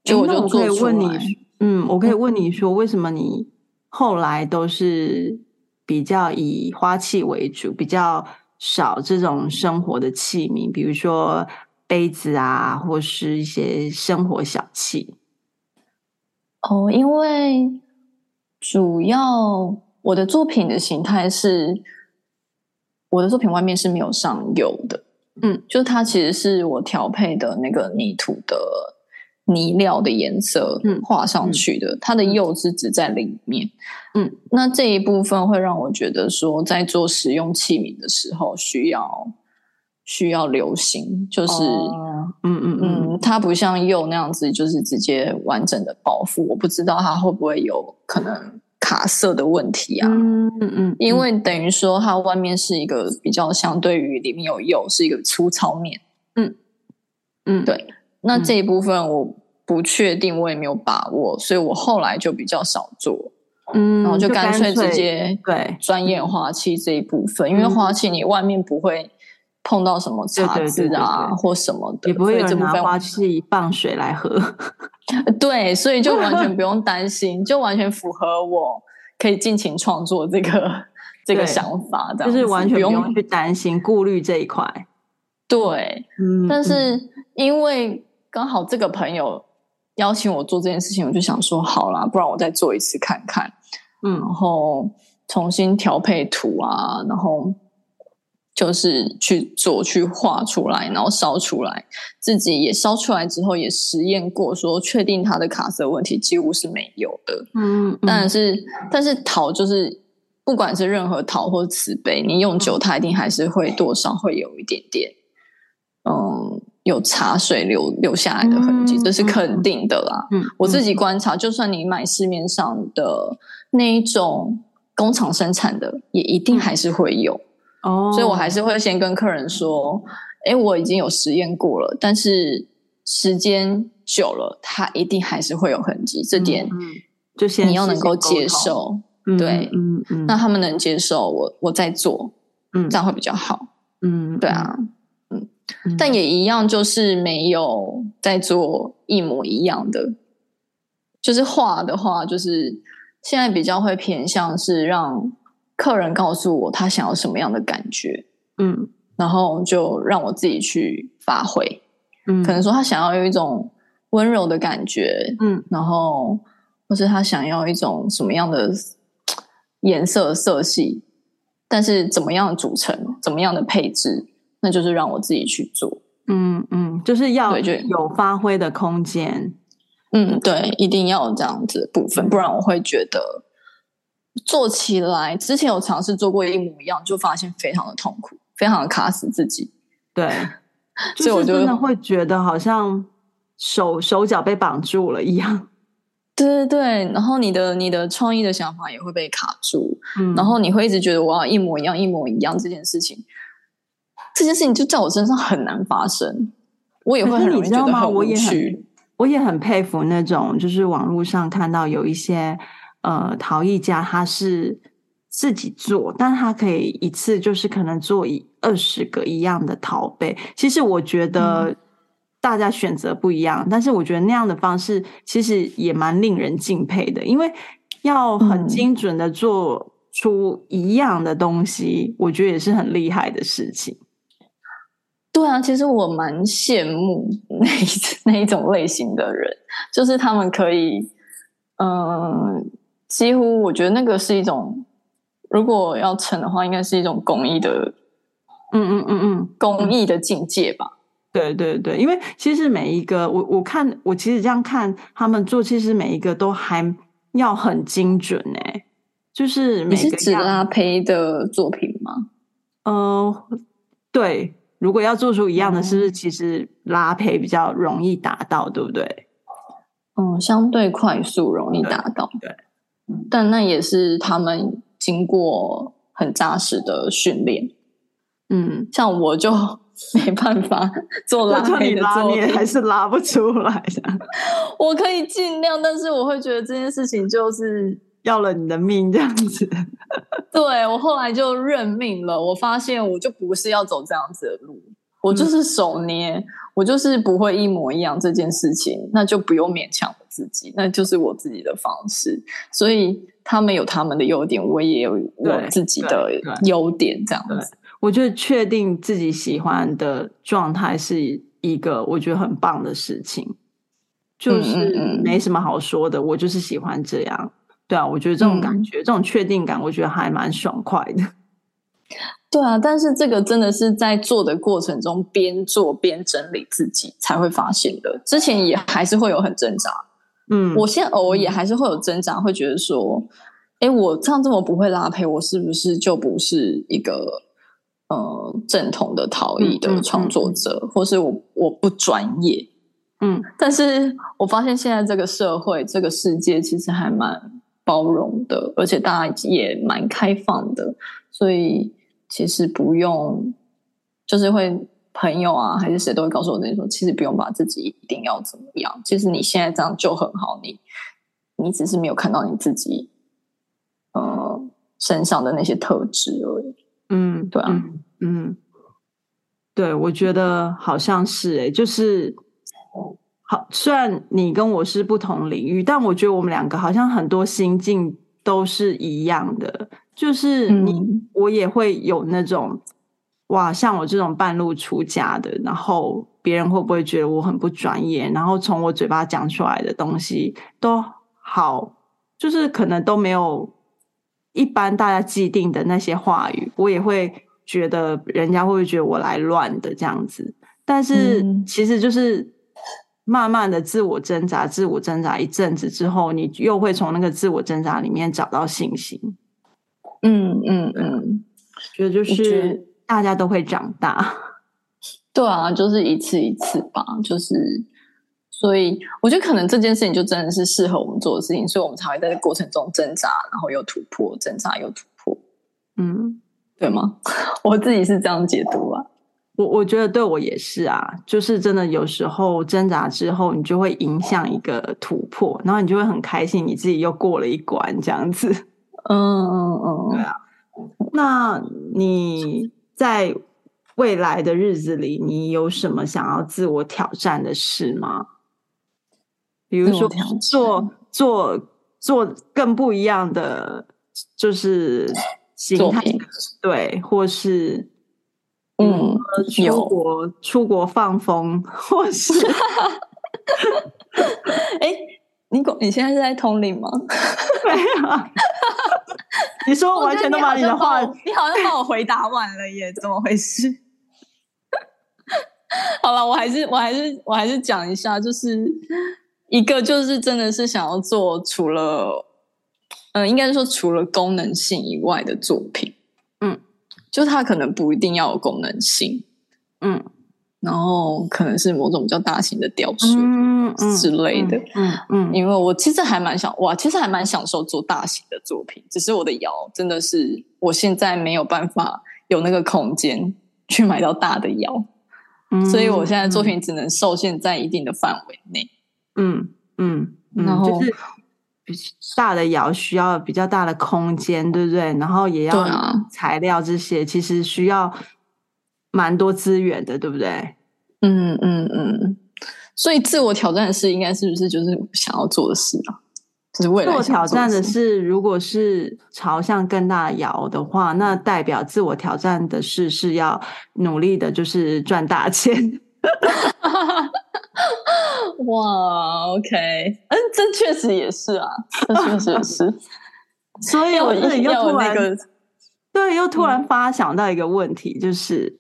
就我就做出来。你嗯，我可以问你说，为什么你后来都是比较以花器为主，比较少这种生活的器皿，比如说杯子啊，或是一些生活小器？哦，因为主要。我的作品的形态是，我的作品外面是没有上釉的，嗯，就是它其实是我调配的那个泥土的泥料的颜色，嗯，画上去的，嗯、它的釉是只在里面，嗯，那这一部分会让我觉得说，在做使用器皿的时候需要需要留心，就是，哦、嗯嗯嗯，它不像釉那样子，就是直接完整的包覆，我不知道它会不会有可能。卡色的问题啊，嗯嗯嗯，因为等于说它外面是一个比较相对于里面有釉，是一个粗糙面，嗯嗯，对。那这一部分我不确定，我也没有把握，所以我后来就比较少做，嗯，然后就干脆直接对。专业花器这一部分，因为花器你外面不会碰到什么茶渍啊或什么的，也不会有人拿花器傍水来喝。[LAUGHS] 对，所以就完全 [LAUGHS] 不用担心，就完全符合我可以尽情创作这个这个想法，这样就是完全不用去担心顾虑这一块。对，嗯，但是因为刚好这个朋友邀请我做这件事情，我就想说好啦，不然我再做一次看看，嗯，然后重新调配图啊，然后。就是去做、去画出来，然后烧出来，自己也烧出来之后也实验过，说确定它的卡色问题几乎是没有的。嗯，但是但是陶就是不管是任何陶或瓷杯，你用久它一定还是会多少会有一点点，嗯，有茶水流流下来的痕迹，这是肯定的啦。嗯，我自己观察，就算你买市面上的那一种工厂生产的，也一定还是会有。哦，oh. 所以我还是会先跟客人说，哎，我已经有实验过了，但是时间久了，它一定还是会有痕迹，这点就先你要能够接受，对，嗯嗯，那他们能接受，我我再做，嗯，这样会比较好，嗯，对啊，嗯，但也一样，就是没有在做一模一样的，就是画的话，就是现在比较会偏向是让。客人告诉我他想要什么样的感觉，嗯，然后就让我自己去发挥，嗯，可能说他想要有一种温柔的感觉，嗯，然后或是他想要一种什么样的颜色色系，但是怎么样的组成，怎么样的配置，那就是让我自己去做，嗯嗯，就是要有发挥的空间，嗯，对，一定要有这样子的部分，不然我会觉得。做起来之前有尝试做过一模一样，就发现非常的痛苦，非常的卡死自己。对，[LAUGHS] 所以我就真的会觉得好像手手脚被绑住了一样。对对对，然后你的你的创意的想法也会被卡住，嗯，然后你会一直觉得我要一模一样，一模一样这件事情，这件事情就在我身上很难发生。我也会很容易觉得很无趣。我也很佩服那种，就是网络上看到有一些呃陶艺家，他是自己做，但他可以一次就是可能做一二十个一样的陶杯。其实我觉得大家选择不一样，嗯、但是我觉得那样的方式其实也蛮令人敬佩的，因为要很精准的做出一样的东西，嗯、我觉得也是很厉害的事情。对啊，其实我蛮羡慕 [LAUGHS] 那一那一种类型的人，就是他们可以，嗯、呃，几乎我觉得那个是一种，如果要成的话，应该是一种公益的，嗯嗯嗯嗯，公益的境界吧。对对对，因为其实每一个我我看我其实这样看他们做，其实每一个都还要很精准哎，就是每是指拉胚的作品吗？嗯、呃，对。如果要做出一样的，是不是其实拉胚比较容易达到，对不对？嗯，相对快速，容易达到。对，对，但那也是他们经过很扎实的训练。嗯，像我就 [LAUGHS] 没办法做拉坯的作品，还是拉不出来的。我可以尽量，但是我会觉得这件事情就是。要了你的命这样子，对，我后来就认命了。我发现我就不是要走这样子的路，我就是手捏，嗯、我就是不会一模一样这件事情，那就不用勉强我自己，那就是我自己的方式。所以他们有他们的优点，我也有我自己的优点，这样子。我觉得确定自己喜欢的状态是一个我觉得很棒的事情，就是没什么好说的，嗯嗯嗯，我就是喜欢这样。对啊，我觉得这种感觉，嗯、这种确定感，我觉得还蛮爽快的。对啊，但是这个真的是在做的过程中，边做边整理自己才会发现的。之前也还是会有很挣扎，嗯，我现在偶尔也还是会有挣扎，会觉得说，哎，我这样这么不会拉胚，我是不是就不是一个呃正统的陶艺的创作者，嗯嗯嗯、或是我我不专业？嗯，但是我发现现在这个社会，这个世界其实还蛮。包容的，而且大家也蛮开放的，所以其实不用，就是会朋友啊，还是谁都会告诉我那说，其实不用把自己一定要怎么样，其实你现在这样就很好，你你只是没有看到你自己呃身上的那些特质而已。嗯，对啊，嗯，嗯，对，我觉得好像是诶，就是。好，虽然你跟我是不同领域，但我觉得我们两个好像很多心境都是一样的。就是你，嗯、我也会有那种哇，像我这种半路出家的，然后别人会不会觉得我很不专业？然后从我嘴巴讲出来的东西都好，就是可能都没有一般大家既定的那些话语，我也会觉得人家会不会觉得我来乱的这样子？但是其实就是。慢慢的自我挣扎，自我挣扎一阵子之后，你又会从那个自我挣扎里面找到信心。嗯嗯嗯，觉得就是大家都会长大。[LAUGHS] 对啊，就是一次一次吧，就是所以我觉得可能这件事情就真的是适合我们做的事情，所以我们才会在这过程中挣扎，然后又突破，挣扎又突破。嗯，对吗？[LAUGHS] 我自己是这样解读啊。我我觉得对我也是啊，就是真的有时候挣扎之后，你就会影响一个突破，然后你就会很开心，你自己又过了一关这样子。嗯嗯嗯，对啊。那你在未来的日子里，你有什么想要自我挑战的事吗？比如说做做做更不一样的，就是形态，对，或是。嗯，出国出国放风，或是，[LAUGHS] 哎、欸，你你现在是在通灵吗？[LAUGHS] 没有，[LAUGHS] 你说我完全都把你的话，你好像帮我回答完了耶，怎么回事？[LAUGHS] 好了，我还是我还是我还是讲一下，就是一个就是真的是想要做除了，嗯、呃，应该说除了功能性以外的作品。嗯就它可能不一定要有功能性，嗯，然后可能是某种比较大型的雕塑之类的，嗯嗯，因为我其实还蛮想，哇，其实还蛮享受做大型的作品，只是我的窑真的是我现在没有办法有那个空间 [LAUGHS] 去买到大的窑，嗯，所以我现在作品只能受限在一定的范围内，嗯嗯，嗯，然后就是比大的窑需要比较大的空间，对不对？然后也要材料这些，其实需要蛮多资源的，对不对？嗯嗯嗯。所以自我挑战的事，应该是不是就是想要做的事啊？就是未来自我挑战的事，如果是朝向更大的窑的话，那代表自我挑战的事是要努力的，就是赚大钱。[LAUGHS] 哇，OK，嗯，这确实也是啊，这确实也是。[LAUGHS] 所以我这里又突然，那个、对，又突然发想到一个问题，就是，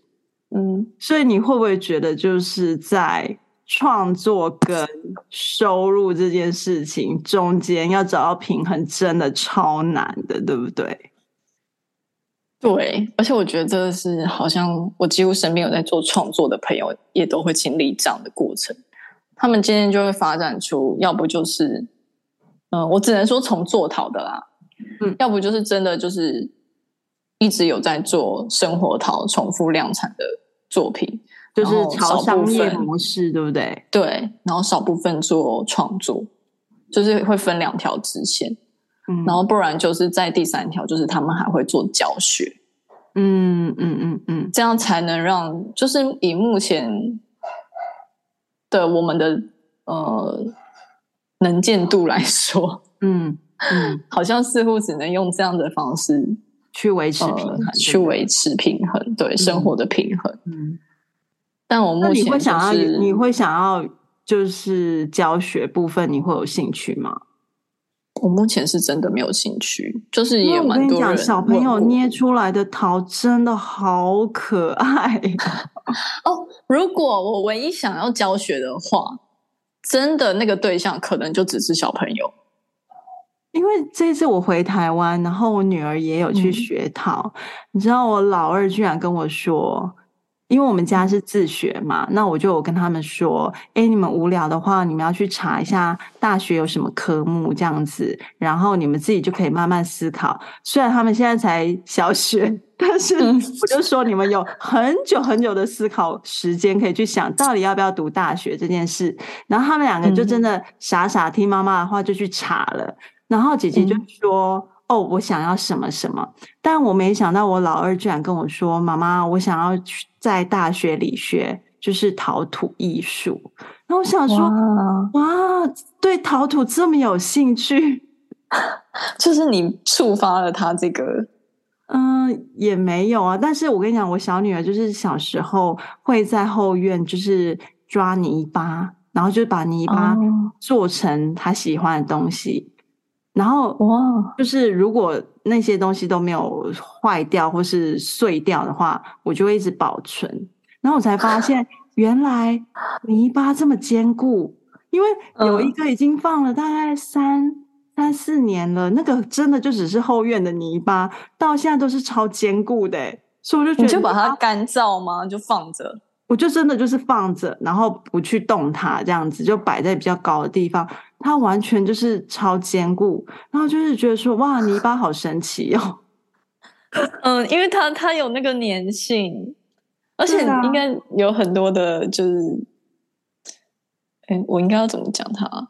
嗯，所以你会不会觉得，就是在创作跟收入这件事情中间要找到平衡，真的超难的，对不对？对，而且我觉得这是好像我几乎身边有在做创作的朋友，也都会经历这样的过程。他们今天就会发展出，要不就是，嗯、呃，我只能说从做陶的啦，嗯，要不就是真的就是一直有在做生活淘重复量产的作品，就是朝商业模式，对不对？对，然后少部分做创作，就是会分两条支线。嗯，然后不然就是在第三条，就是他们还会做教学，嗯嗯嗯嗯，这样才能让，就是以目前的我们的呃能见度来说，嗯嗯，[LAUGHS] 好像似乎只能用这样的方式去维持平衡，呃、去维持平衡，对、嗯、生活的平衡。嗯，但我目前、就是、你会想要，你会想要就是教学部分，你会有兴趣吗？我目前是真的没有兴趣，就是也有蛮多人。我跟你讲，小朋友捏出来的桃真的好可爱 [LAUGHS] 哦。如果我唯一想要教学的话，真的那个对象可能就只是小朋友。因为这次我回台湾，然后我女儿也有去学陶，嗯、你知道，我老二居然跟我说。因为我们家是自学嘛，那我就有跟他们说，哎，你们无聊的话，你们要去查一下大学有什么科目这样子，然后你们自己就可以慢慢思考。虽然他们现在才小学，但是我就说你们有很久很久的思考时间，可以去想到底要不要读大学这件事。然后他们两个就真的傻傻听妈妈的话，就去查了。然后姐姐就说。哦，我想要什么什么，但我没想到我老二居然跟我说：“妈妈，我想要在大学里学就是陶土艺术。”然后我想说：“哇，哇，对陶土这么有兴趣，[LAUGHS] 就是你触发了他这个。”嗯，也没有啊。但是我跟你讲，我小女儿就是小时候会在后院就是抓泥巴，然后就把泥巴做成她喜欢的东西。然后哇，就是如果那些东西都没有坏掉或是碎掉的话，我就会一直保存。然后我才发现，[LAUGHS] 原来泥巴这么坚固，因为有一个已经放了大概三、嗯、三四年了，那个真的就只是后院的泥巴，到现在都是超坚固的。所以我就觉得，你就把它干燥吗？就放着。我就真的就是放着，然后不去动它，这样子就摆在比较高的地方，它完全就是超坚固。然后就是觉得说，哇，泥巴好神奇哦。[LAUGHS] 嗯，因为它它有那个粘性，而且应该有很多的，就是，哎、啊，我应该要怎么讲它？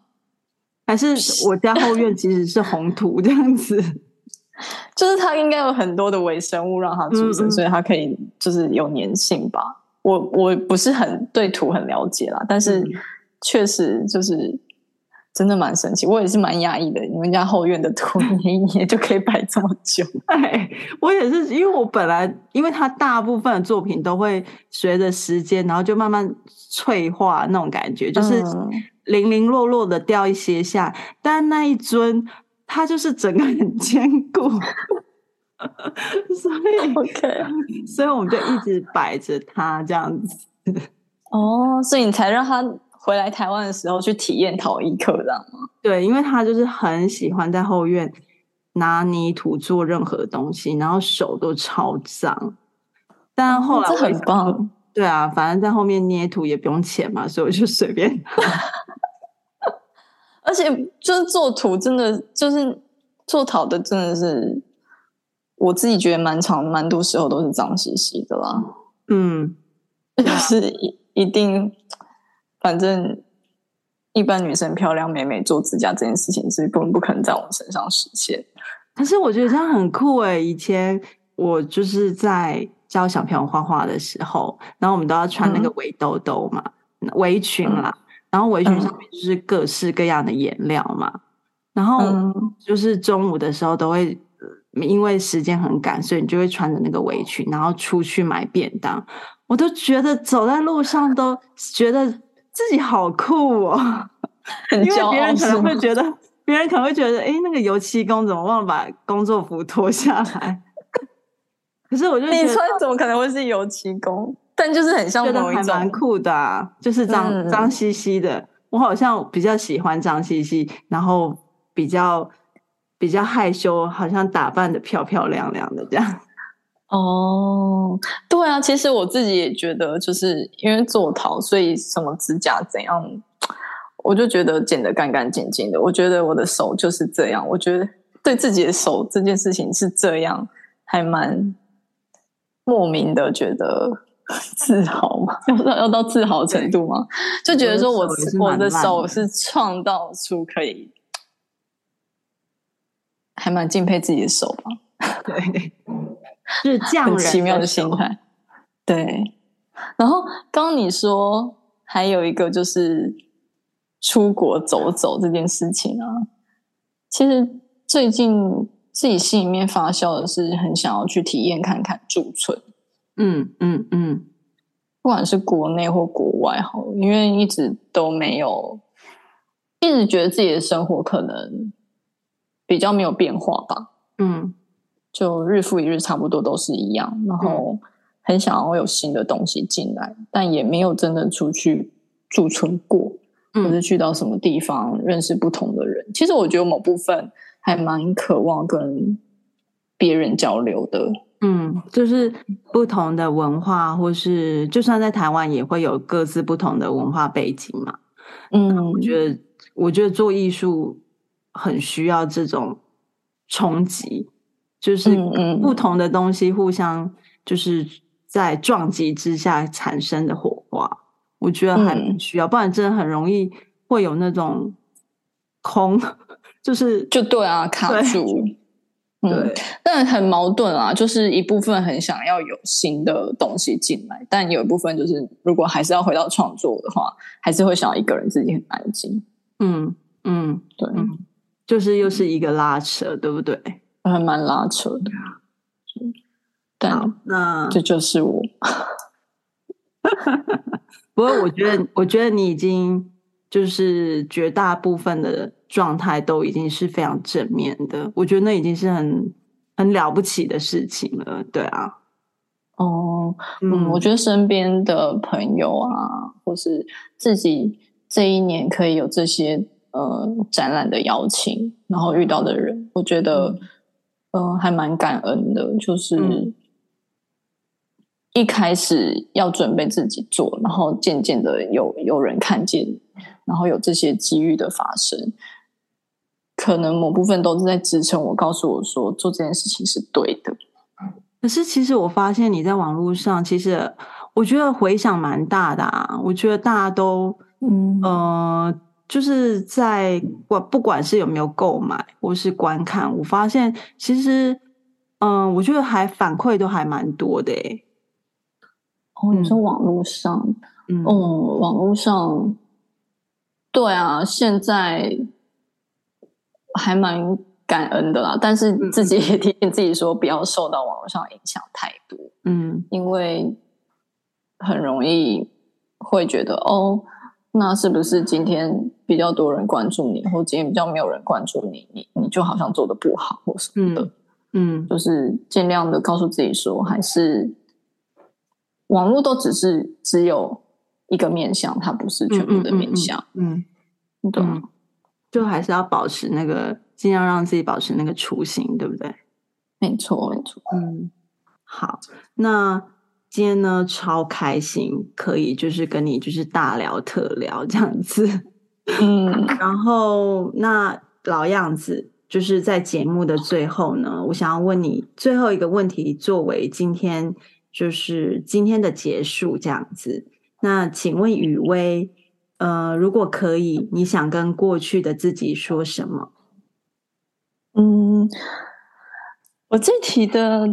还是我家后院其实是红土这样子？[LAUGHS] 就是它应该有很多的微生物让它出生，嗯嗯，所以它可以就是有粘性吧。我我不是很对土很了解啦，但是确实就是真的蛮神奇。我也是蛮压抑的，你们家后院的土捏一捏就可以摆这么久。[LAUGHS] 哎，我也是，因为我本来因为他大部分的作品都会随着时间，然后就慢慢脆化那种感觉，就是零零落落的掉一些下，但那一尊它就是整个很坚固。[LAUGHS] 所以，OK，所以我们就一直摆着它这样子。哦，所以你才让他回来台湾的时候去体验陶艺课，这样吗？对，因为他就是很喜欢在后院拿泥土做任何东西，然后手都超脏。但后来、哦、很棒，对啊，反正在后面捏土也不用钱嘛，所以我就随便。[LAUGHS] 而且就是做土，真的就是做陶的，真的是。我自己觉得蛮长，蛮多时候都是脏兮兮的啦。嗯，[LAUGHS] 就是一一定，反正一般女生漂亮美美做指甲这件事情是根本不可能在我们身上实现。可是我觉得这样很酷诶，以前我就是在教小朋友画画的时候，然后我们都要穿那个围兜兜嘛，嗯、围裙啦，嗯、然后围裙上面就是各式各样的颜料嘛，然后就是中午的时候都会。因为时间很赶，所以你就会穿着那个围裙，然后出去买便当。我都觉得走在路上都觉得自己好酷哦，[LAUGHS] 因为别人可能会觉得，别人可能会觉得，哎，那个油漆工怎么忘了把工作服脱下来？[LAUGHS] 可是我就觉得，你穿怎么可能会是油漆工？但就是很像某一种，还蛮酷的啊，就是脏、嗯、脏兮兮的。我好像比较喜欢脏兮兮，然后比较。比较害羞，好像打扮的漂漂亮亮的这样。哦，对啊，其实我自己也觉得，就是因为做陶，所以什么指甲怎样，我就觉得剪得干干净净的。我觉得我的手就是这样，我觉得对自己的手这件事情是这样，还蛮莫名的觉得 [LAUGHS] 自豪嘛，要到要到自豪程度吗？就觉得说我我，我的手是创造出可以。还蛮敬佩自己的手吧，[LAUGHS] 对，是匠人奇妙的心态。对，然后刚刚你说还有一个就是出国走走这件事情啊，其实最近自己心里面发酵的是很想要去体验看看驻村。嗯嗯嗯，不管是国内或国外，好，因为一直都没有，一直觉得自己的生活可能。比较没有变化吧，嗯，就日复一日，差不多都是一样。然后很想要有新的东西进来，嗯、但也没有真的出去驻村过，嗯、或者去到什么地方认识不同的人。其实我觉得某部分还蛮渴望跟别人交流的，嗯，就是不同的文化，或是就算在台湾也会有各自不同的文化背景嘛。嗯，我觉得，我觉得做艺术。很需要这种冲击，就是不同的东西互相就是在撞击之下产生的火花，我觉得很需要，不然真的很容易会有那种空，[LAUGHS] 就是就对啊，卡住，对，嗯，但很矛盾啊，就是一部分很想要有新的东西进来，但有一部分就是如果还是要回到创作的话，还是会想要一个人自己很安静，嗯嗯，对。就是又是一个拉扯，对不对？还蛮拉扯的。但那这就是我。不过我觉得，我觉得你已经就是绝大部分的状态都已经是非常正面的。我觉得那已经是很很了不起的事情了。对啊。哦，嗯，我觉得身边的朋友啊，或是自己这一年可以有这些。呃，展览的邀请，然后遇到的人，我觉得，嗯、呃，还蛮感恩的。就是一开始要准备自己做，然后渐渐的有有人看见，然后有这些机遇的发生，可能某部分都是在支撑我，告诉我说做这件事情是对的。可是，其实我发现你在网络上，其实我觉得回响蛮大的啊。我觉得大家都，嗯呃。就是在管不管是有没有购买或是观看，我发现其实，嗯、呃，我觉得还反馈都还蛮多的诶。哦，你说网络上，嗯，哦，网络上，对啊，现在还蛮感恩的啦。但是自己也提醒自己说，不要受到网络上影响太多，嗯，因为很容易会觉得哦。那是不是今天比较多人关注你，或今天比较没有人关注你，你你就好像做的不好或什么的？嗯，嗯，就是尽量的告诉自己说，还是网络都只是只有一个面向，它不是全部的面向。嗯，对，就还是要保持那个，尽量让自己保持那个初心，对不对？没错，没错。嗯，好，那。今天呢，超开心，可以就是跟你就是大聊特聊这样子，嗯，[LAUGHS] 然后那老样子，就是在节目的最后呢，我想要问你最后一个问题，作为今天就是今天的结束这样子。那请问雨薇，呃，如果可以，你想跟过去的自己说什么？嗯，我这题的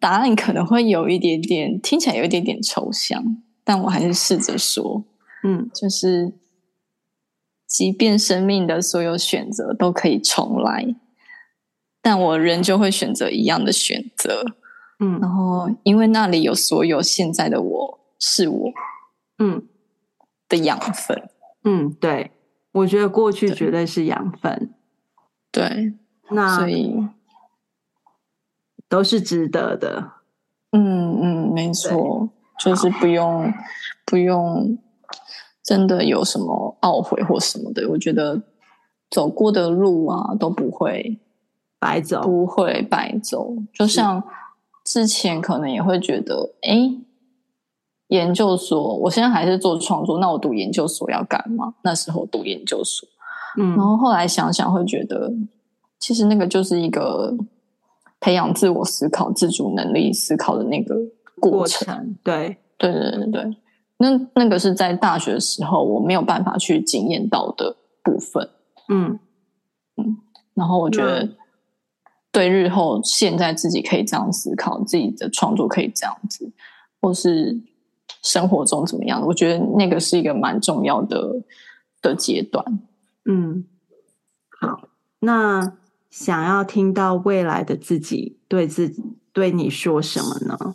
答案可能会有一点点，听起来有一点点抽象，但我还是试着说，嗯，就是，即便生命的所有选择都可以重来，但我仍旧会选择一样的选择，嗯，然后因为那里有所有现在的我是我，嗯。的养分，嗯，对，我觉得过去绝对是养分，对，对，那所以都是值得的，嗯嗯，没错，就是不用不用真的有什么懊悔或什么的，我觉得走过的路啊都不会白走，不会白走，就像之前可能也会觉得，哎。研究所，我现在还是做创作，那我读研究所要干嘛？那时候读研究所，嗯，然后后来想想会觉得，其实那个就是一个培养自我思考、自主能力思考的那个过程。对，对对对对，那那个是在大学的时候我没有办法去经验到的部分。嗯嗯，然后我觉得对日后现在自己可以这样思考，自己的创作可以这样子，或是。生活中怎么样？我觉得那个是一个蛮重要的的阶段。嗯，好，那想要听到未来的自己对自己对你说什么呢？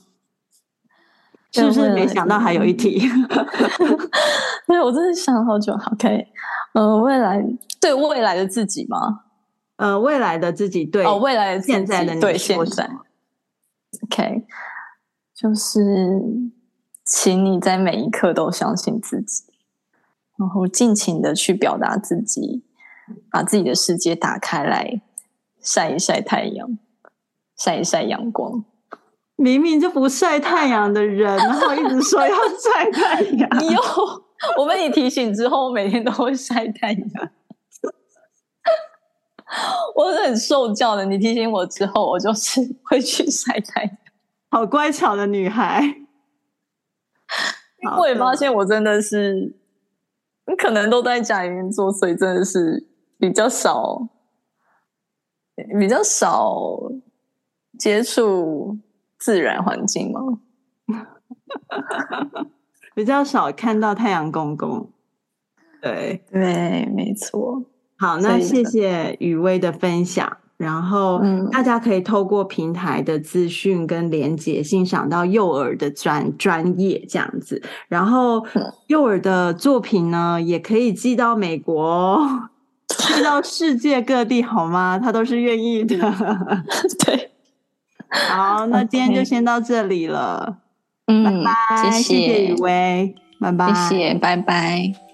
是不是没想到还有一题？[LAUGHS] 对，我真的想了好久。OK，呃，未来对未来的自己吗？呃，未来的自己对哦，未来的现在的你对现在。OK，就是。请你在每一刻都相信自己，然后尽情的去表达自己，把自己的世界打开来，晒一晒太阳，晒一晒阳光。明明就不晒太阳的人，然后一直说要晒太阳。又，我被你提醒之后，我每天都会晒太阳。[LAUGHS] 我是很受教的，你提醒我之后，我就是会去晒太阳。好乖巧的女孩。我也发现我真的是，可能都在家里面做，所以真的是比较少，比较少接触自然环境吗，[LAUGHS] 比较少看到太阳公公。对对，没错。好，那谢谢雨薇的分享。然后，大家可以透过平台的资讯跟连接，欣赏到幼儿的专专业这样子。然后，幼儿的作品呢，也可以寄到美国，寄到世界各地，好吗？他都是愿意的。[LAUGHS] 对，好，那今天就先到这里了。嗯，拜拜，谢谢，谢谢雨薇，拜拜，谢谢，拜拜。